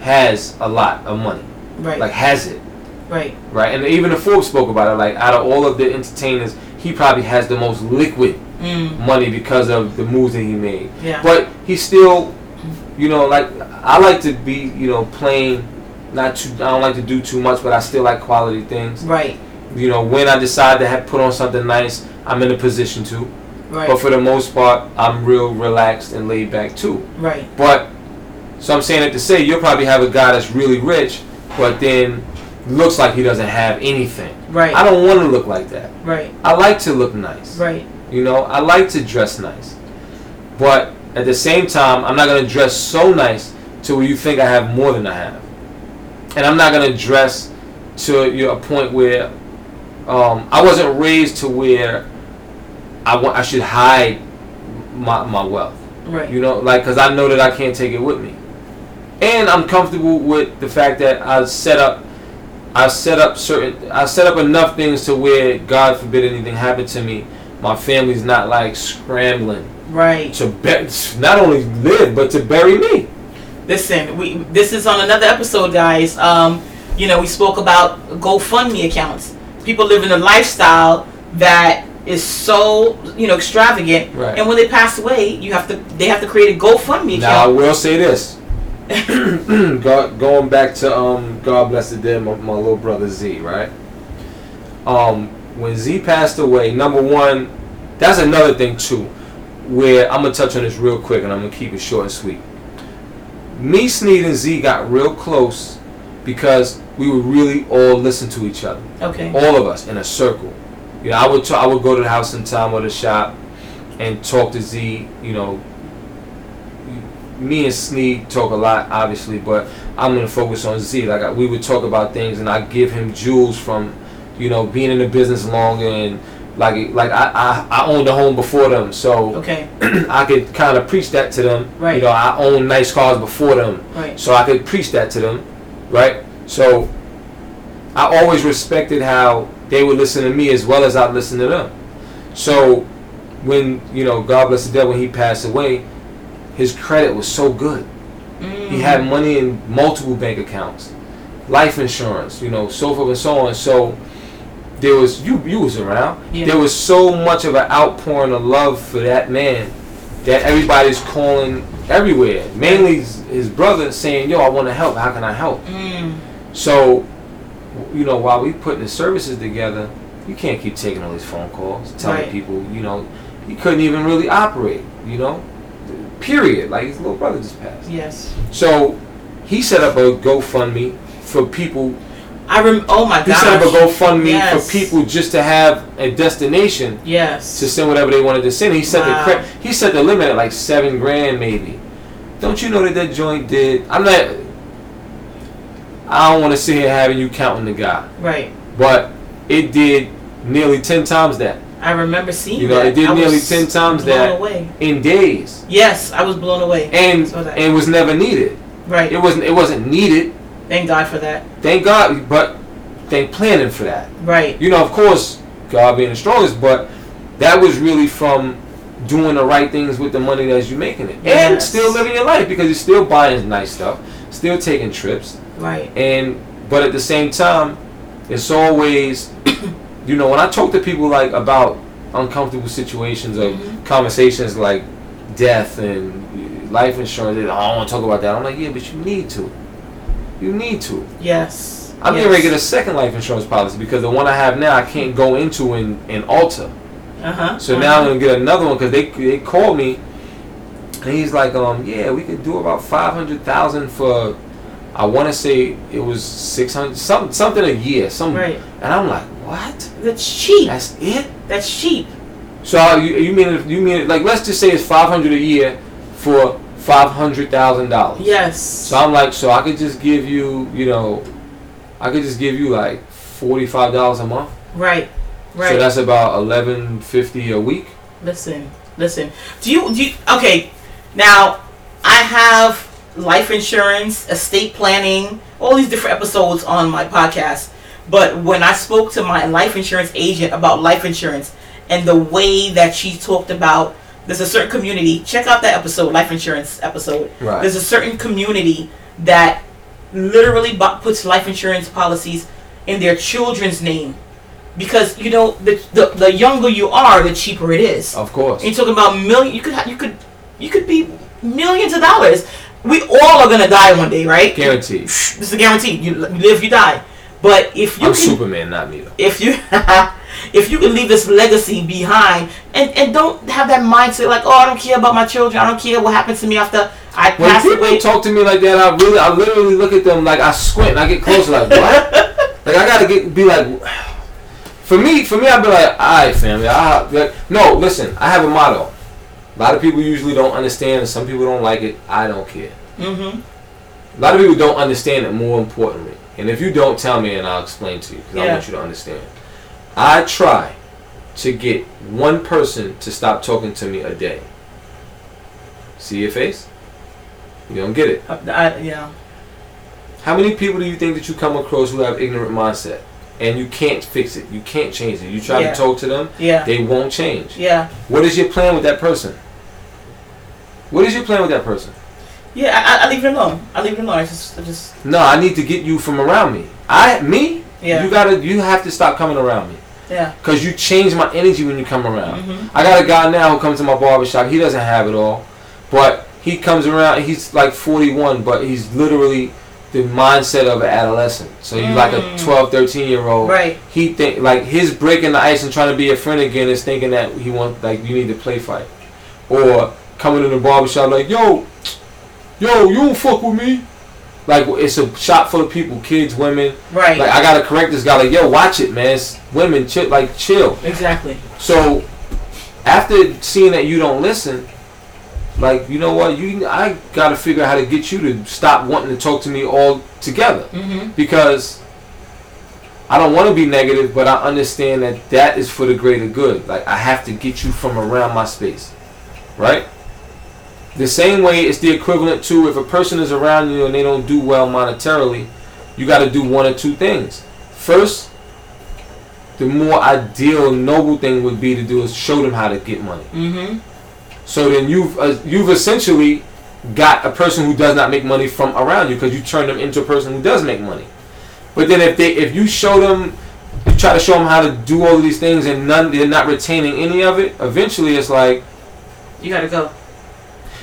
has a lot of money, Right. like has it. right. right? And even the Forbes spoke about it. Like out of all of the entertainers, he probably has the most liquid Mm. money because of the moves that he made. Yeah. But he still, you know, like I like to be, you know, plain. Not too. I don't like to do too much, but I still like quality things. right. You know, when I decide to have put on something nice, I'm in a position to. Right. But for the most part, I'm real relaxed and laid back too. right. But so I'm saying it to say you'll probably have a guy that's really rich, but then looks like he doesn't have anything. Right. I don't want to look like that. right. I like to look nice. Right. You know, I like to dress nice. But at the same time, I'm not going to dress so nice to where you think I have more than I have. And I'm not going to dress to you know, a point where um, I wasn't raised to where I want I should hide my, my wealth. Right. You know, like because I know that I can't take it with me, and I'm comfortable with the fact that I set up, I set up certain, I set up enough things to where God forbid anything happened to me, my family's not like scrambling Right. to be- not only live but to bury me. Listen, we this is on another episode, guys. Um, you know, we spoke about GoFundMe accounts. People live in a lifestyle that is so you know extravagant, Right. and when they pass away, you have to they have to create a GoFundMe account. Now I will say this. [COUGHS] [CLEARS THROAT] Go, going back to um, God bless the dead, my, my little brother Z, right? Um, when Z passed away, number one, that's another thing too, where I'm gonna touch on this real quick, and I'm gonna keep it short and sweet. Me, Sneed, and Z got real close because we would really all listen to each other. Okay. All of us in a circle. You know, I would t- I would go to the house sometime or the shop and talk to Z. You know, me and Sneak talk a lot, obviously, but I'm gonna focus on Z. Like I, we would talk about things, and I give him jewels from, you know, being in the business longer and like like I I, I owned a home before them, so Okay. [CLEARS THROAT] I could kind of preach that to them. Right. You know, I owned nice cars before them, Right. so I could preach that to them, right? So I always respected how they would listen to me as well as I listened to them. So when you know, God bless the devil, when he passed away, his credit was so good. Mm. He had money in multiple bank accounts, life insurance, you know, so forth and so on. So there was you you was around. Yeah. There was so much of an outpouring of love for that man that everybody's calling everywhere. Mainly his, brother saying, "Yo, I want to help. How can I help?" Mm. So, you know, while we putting the services together, you can't keep taking all these phone calls, telling Right. people, you know, he couldn't even really operate, you know, period. Like his little brother just passed. Yes. So, he set up a GoFundMe for people. I rem. Oh my He gosh. set up a GoFundMe Yes. for people just to have a destination Yes. to send whatever they wanted to send. He set Wow. the cre- he set the limit at like seven grand maybe. Don't you know that that joint did? I'm not. I don't want to sit here having you counting the guy, right. but it did nearly ten times that I remember seeing You know, that. it did I nearly 10 times blown that. Away. in days, Yes, I was blown away. and and was never needed. right. It wasn't it wasn't needed. Thank God for that. Thank God, but they planning for that. Right. You know, of course, God being the strongest, but that was really from doing the right things with the money that you're making it, and still living your life because you're still buying nice stuff, still taking trips, Right. and but at the same time, it's always, [COUGHS] you know, when I talk to people like about uncomfortable situations or Mhm. conversations like death and life insurance, "Oh, I don't want to talk about that. I'm like, yeah, but you need to. You need to. Yes. I'm yes. getting ready to get a second life insurance policy because the one I have now I can't go into and, and alter. Uh huh. So now I'm gonna get another one because they they called me and he's like, um, yeah, we could do about five hundred thousand for. I want to say it was six hundred something something a year, some, Right. and I'm like, what? That's cheap. That's it? That's cheap. So uh, you, you mean it- you mean it- like let's just say it's five hundred a year for five hundred thousand dollars. Yes. So I'm like, so I could just give you, you know, I could just give you like forty five dollars a month. right. Right. So that's about eleven fifty a week. Listen, listen. Do you do you, okay? Now, I have life insurance, estate planning, all these different episodes on my podcast. But when I spoke to my life insurance agent about life insurance and the way that she talked about, there's a certain community. Check out that episode, life insurance episode. Right. There's a certain community that literally bu- puts life insurance policies in their children's name. Because you know the, the the younger you are, the cheaper it is. Of course. And you're talking about million. You could ha- you could you could be millions of dollars. We all are gonna die one day, right? Guaranteed. This is a guarantee. You live, you die. But if you I'm can, Superman, not me though. if you [LAUGHS] if you can leave this legacy behind and and don't have that mindset like oh I don't care about my children. I don't care what happens to me after I When pass people away. talk to me like that, I really, I literally look at them like I squint. And I get close, like what? [LAUGHS] like I gotta get be like. For me, for me, I'd be like, all right, family. I like, no. Listen, I have a motto. A lot of people usually don't understand, and some people don't like it. I don't care. mm-hmm. A lot of people don't understand it. More importantly, and if you don't tell me, and I'll explain to you because I want you to understand. I try to get one person to stop talking to me a day. See your face? You don't get it. I, yeah. How many people do you think that you come across who have ignorant mindset and you can't fix it? You can't change it. You try Yeah. to talk to them, Yeah. they won't change. Yeah. What is your plan with that person? What is your plan with that person? Yeah. I, I leave it alone. I leave it alone. I just I just No, I need to get you from around me. I me? Yeah. You gotta you have to stop coming around me. yeah. Cause you change my energy when you come around. Mhm. I got a guy now who comes to my barbershop. He doesn't have it all, but he comes around. He's like 41, but he's literally the mindset of an adolescent. So he's like a Mm. 12, 13 year old. Right. He think like his breaking the ice and trying to be a friend again is thinking that he wants like you need to play fight, or coming in the barbershop like yo, yo, you don't fuck with me. Like it's a shop full of people, kids, women. Right. Like I gotta correct this guy. Like yo, watch it, man. It's women, chill, like chill. exactly. So after seeing that you don't listen, like you know what, you I gotta figure out how to get you to stop wanting to talk to me all together Mm-hmm. because I don't want to be negative, but I understand that that is for the greater good. Like I have to get you from around my space, right? The same way it's the equivalent to if a person is around you and they don't do well monetarily, you got to do one or two things. First, the more ideal, noble thing would be to do is show them how to get money. Mm-hmm. So then you've uh, you've essentially got a person who does not make money from around you because you turn them into a person who does make money. But then if they if you show them you try to show them how to do all of these things and none they're not retaining any of it, eventually it's like You gotta go.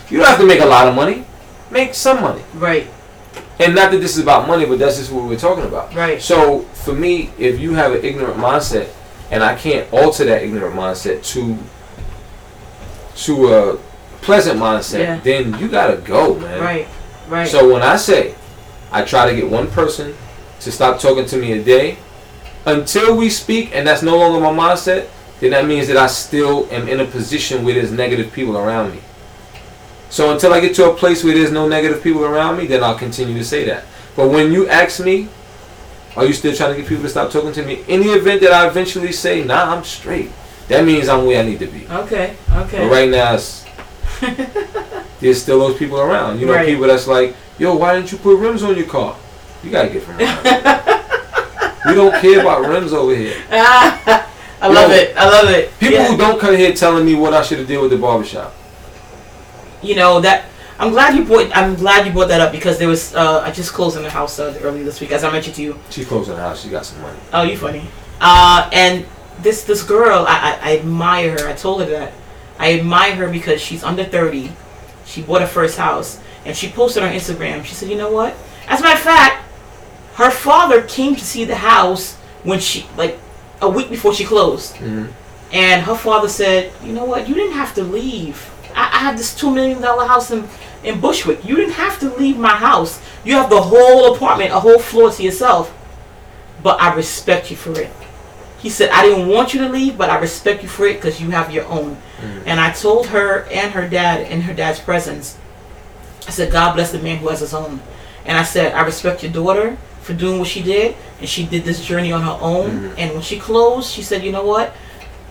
You don't have to make a lot of money. Make some money. Right. And not that this is about money, but that's just what we're talking about. Right. So for me, if you have an ignorant mindset and I can't alter that ignorant mindset to to a pleasant mindset, Yeah. then you gotta go, man. Right. Right. So when I say I try to get one person to stop talking to me a day until we speak, and that's no longer my mindset, then that means that I still am in a position where there's negative people around me. So until I get to a place where there's no negative people around me, then I'll continue to say that. But when you ask me, are you still trying to get people to stop talking to me? In the event that I eventually say, nah, I'm straight, that means I'm where I need to be. okay. Okay. But right now, it's, [LAUGHS] there's still those people around. You know, Right. people that's like, yo, why didn't you put rims on your car? You gotta get from around. [LAUGHS] we don't care about rims over here. [LAUGHS] I love Yo, it. I love it. People Yeah. who don't come here telling me what I should have did with the barbershop. You know that I'm glad you brought I'm glad you brought that up because there was uh, I just closed in the house uh, earlier this week as I mentioned to you. She closing the house. She got some money. Oh, you funny. Uh, and this this girl I, I, I admire her. I told her that I admire her because she's under thirty. She bought her first house and she posted on Instagram. She said, you know what? As a matter of fact, her father came to see the house when she like a week before she closed. hmm And her father said, "You know what? You didn't have to leave. I, I have this two million dollar house in in Bushwick. You didn't have to leave my house. You have the whole apartment, a whole floor to yourself. But I respect you for it." He said, "I didn't want you to leave, but I respect you for it because you have your own." Mhm. And I told her and her dad in her dad's presence, I said, "God bless the man who has his own." And I said, "I respect your daughter." For doing what she did, and she did this journey on her own. Mhm. And when she closed, she said, "You know what?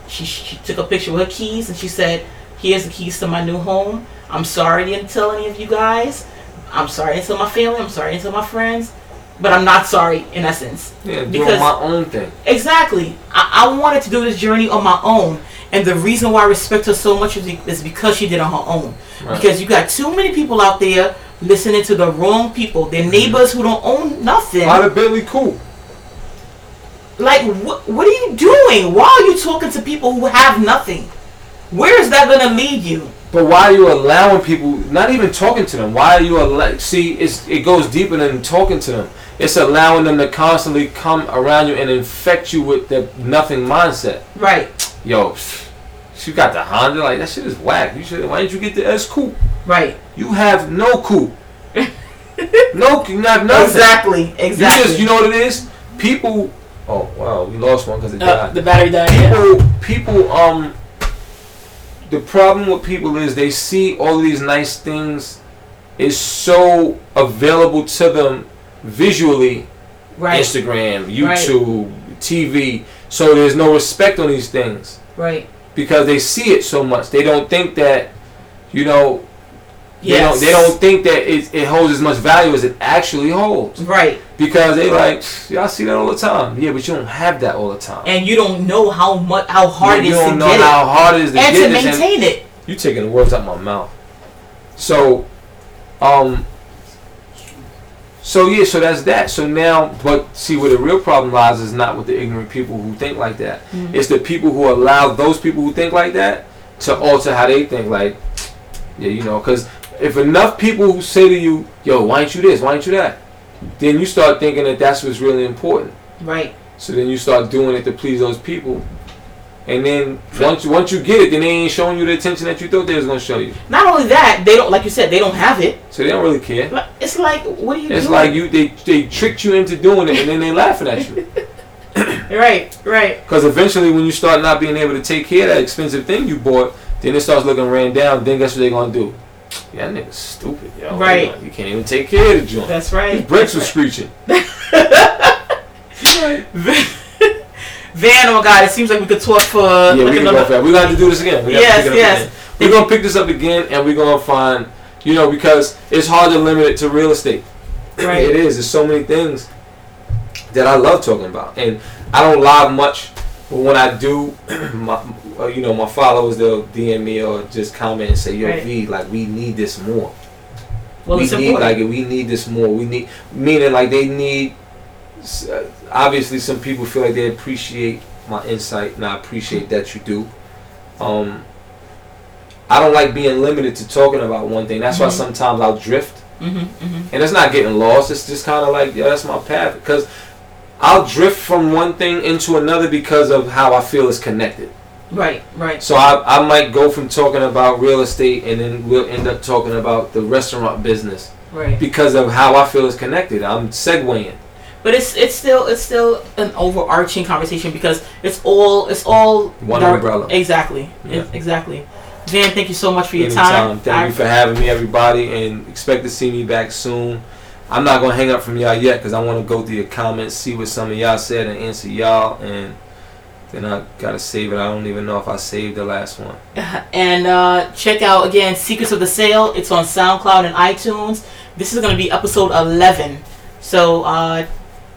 she, she took a picture with her keys and she said, "Here's the keys to my new home. I'm sorry I didn't tell any of you guys. I'm sorry I didn't tell my family. I'm sorry I didn't tell my friends, but I'm not sorry in essence. Yeah, doing Because- my own thing. Exactly. I, I wanted to do this journey on my own, and the reason why I respect her so much is, because she did it on her own. Right. Because you got too many people out there listening to the wrong people. Their mm-hmm. neighbors who don't own nothing. Out of Bentley, cool. Like, what, what are you doing? Why are you talking to people who have nothing? Where is that going to lead you? But why are you allowing people? Not even talking to them. Why are you allow? See, it's it goes deeper than talking to them. It's allowing them to constantly come around you and infect you with the nothing mindset. Right, Yo, she got the Honda. Like that shit is whack. You should. Why didn't you get the S coupe? right. You have no coupe. [LAUGHS] no, you have nothing. Exactly, Exactly. You just, you know what it is? People. Oh wow, we lost one because it uh, died. the battery died. Yeah. people people um the problem with people is they see all these nice things is so available to them visually Right, instagram youtube tv so there's no respect on these things. Right. because they see it so much. They don't think that you know they don't they don't think that it, it holds as much value as it actually holds Right, because they like y'all see that all the time yeah but you don't have that all the time and you don't know how much, how hard you it is don't to know get how hard it is it, to and get to this, and maintain it. You're taking the words out of my mouth. So, um, so yeah, so that's that. So now, but see, where the real problem lies is not with the ignorant people who think like that. Mhm. It's the people who allow those people who think like that to alter how they think. Like, yeah, you know, because if enough people say to you, "Yo, why ain't you this? Why ain't you that?" Then you start thinking that that's what's really important. Right, So then you start doing it to please those people, and then once once you get it, then they ain't showing you the attention that you thought they was gonna show you. Not only that, they don't like you said they don't have it. So they don't really care. But it's like, what are you It's doing? like you they they tricked you into doing it, and then they laughing at you. [LAUGHS] right, right. Because eventually, when you start not being able to take care of that expensive thing you bought, then it starts looking ran down. Then guess what they're gonna do? Yeah, that nigga's stupid, yo. Right. You can't even take care of the joint. That's right. His right. brakes were screeching. [LAUGHS] Van, oh my God, it seems like we could talk for Yeah, like we can another. go for. We're gonna have to do this again. We yes, pick it up yes. Again. We're gonna pick this up again, and we're gonna find, you know, because it's hard to limit it to real estate. Right. It is. There's so many things that I love talking about, and I don't live much, but when I do, [CLEARS THROAT] my, uh, you know, my followers they'll DM me or just comment and say, "Yo, Right. V, like we need this more. Well, we need important. like we need this more. We need meaning like they need. uh, Obviously, some people feel like they appreciate my insight, and I appreciate that you do. Um, I don't like being limited to talking about one thing. That's why Mhm. sometimes I'll drift, hmm hmm and it's not getting lost. It's just kind of like, yeah, that's my path. Because I'll drift from one thing into another because of how I feel is connected. Right, right. So I, I might go from talking about real estate, and then we'll end up talking about the restaurant business Right. because of how I feel is connected. I'm segueing. But it's it's still it's still an overarching conversation because it's all it's all One dar- umbrella. Exactly. Yeah. Ex- Exactly. Van, thank you so much for your Anytime. time. Thank I- you for having me, everybody, and expect to see me back soon. I'm not gonna hang up from y'all yet because I want to go through your comments, see what some of y'all said, and answer y'all. And then I gotta save it. I don't even know if I saved the last one. [LAUGHS] and uh, check out again Secrets of the Sell. It's on SoundCloud and iTunes. This is going to be episode 11. So uh,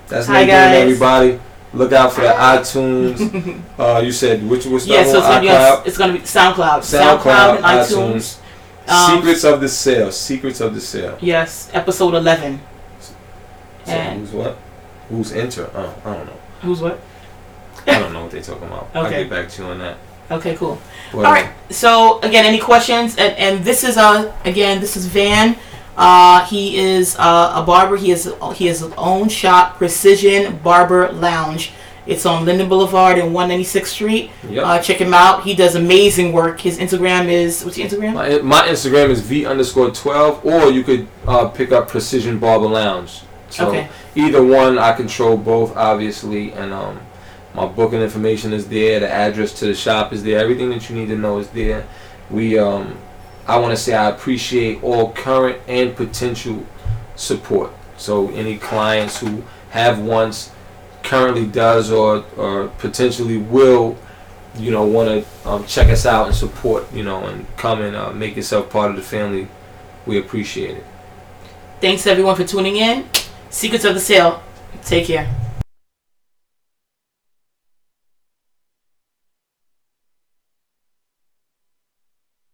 That's Hi, guys. everybody. Look out for the [LAUGHS] iTunes. Uh, you said which was yeah, so it's going to be on, it's to be SoundCloud, SoundCloud, and iTunes. Um, Secrets of the Sell. Secrets of the Sell. Yes, episode 11. So And- who's what? Who's enter? Oh, I don't know. Who's what? I don't know what they're talking about. I'll Okay. get back to you on that. Okay, cool. All right. So again, any questions? And, and this is uh again this is Van. Uh, he is uh, a barber. He has he has his own shop, Precision Barber Lounge. It's on Linden Boulevard and 196th Street. Yep. Uh, check him out. He does amazing work. His Instagram is what's your Instagram? My, my Instagram is v underscore twelve, or you could uh, pick up Precision Barber Lounge. So Okay. either one, I control both, obviously, and um, my booking information is there. The address to the shop is there. Everything that you need to know is there. We, um, I want to say, I appreciate all current and potential support. So any clients who have once, currently does, or or potentially will you know, want to um, check us out and support, you know, and come and uh, make yourself part of the family, we appreciate it. Thanks everyone for tuning in. Secrets of the Sell. Take care.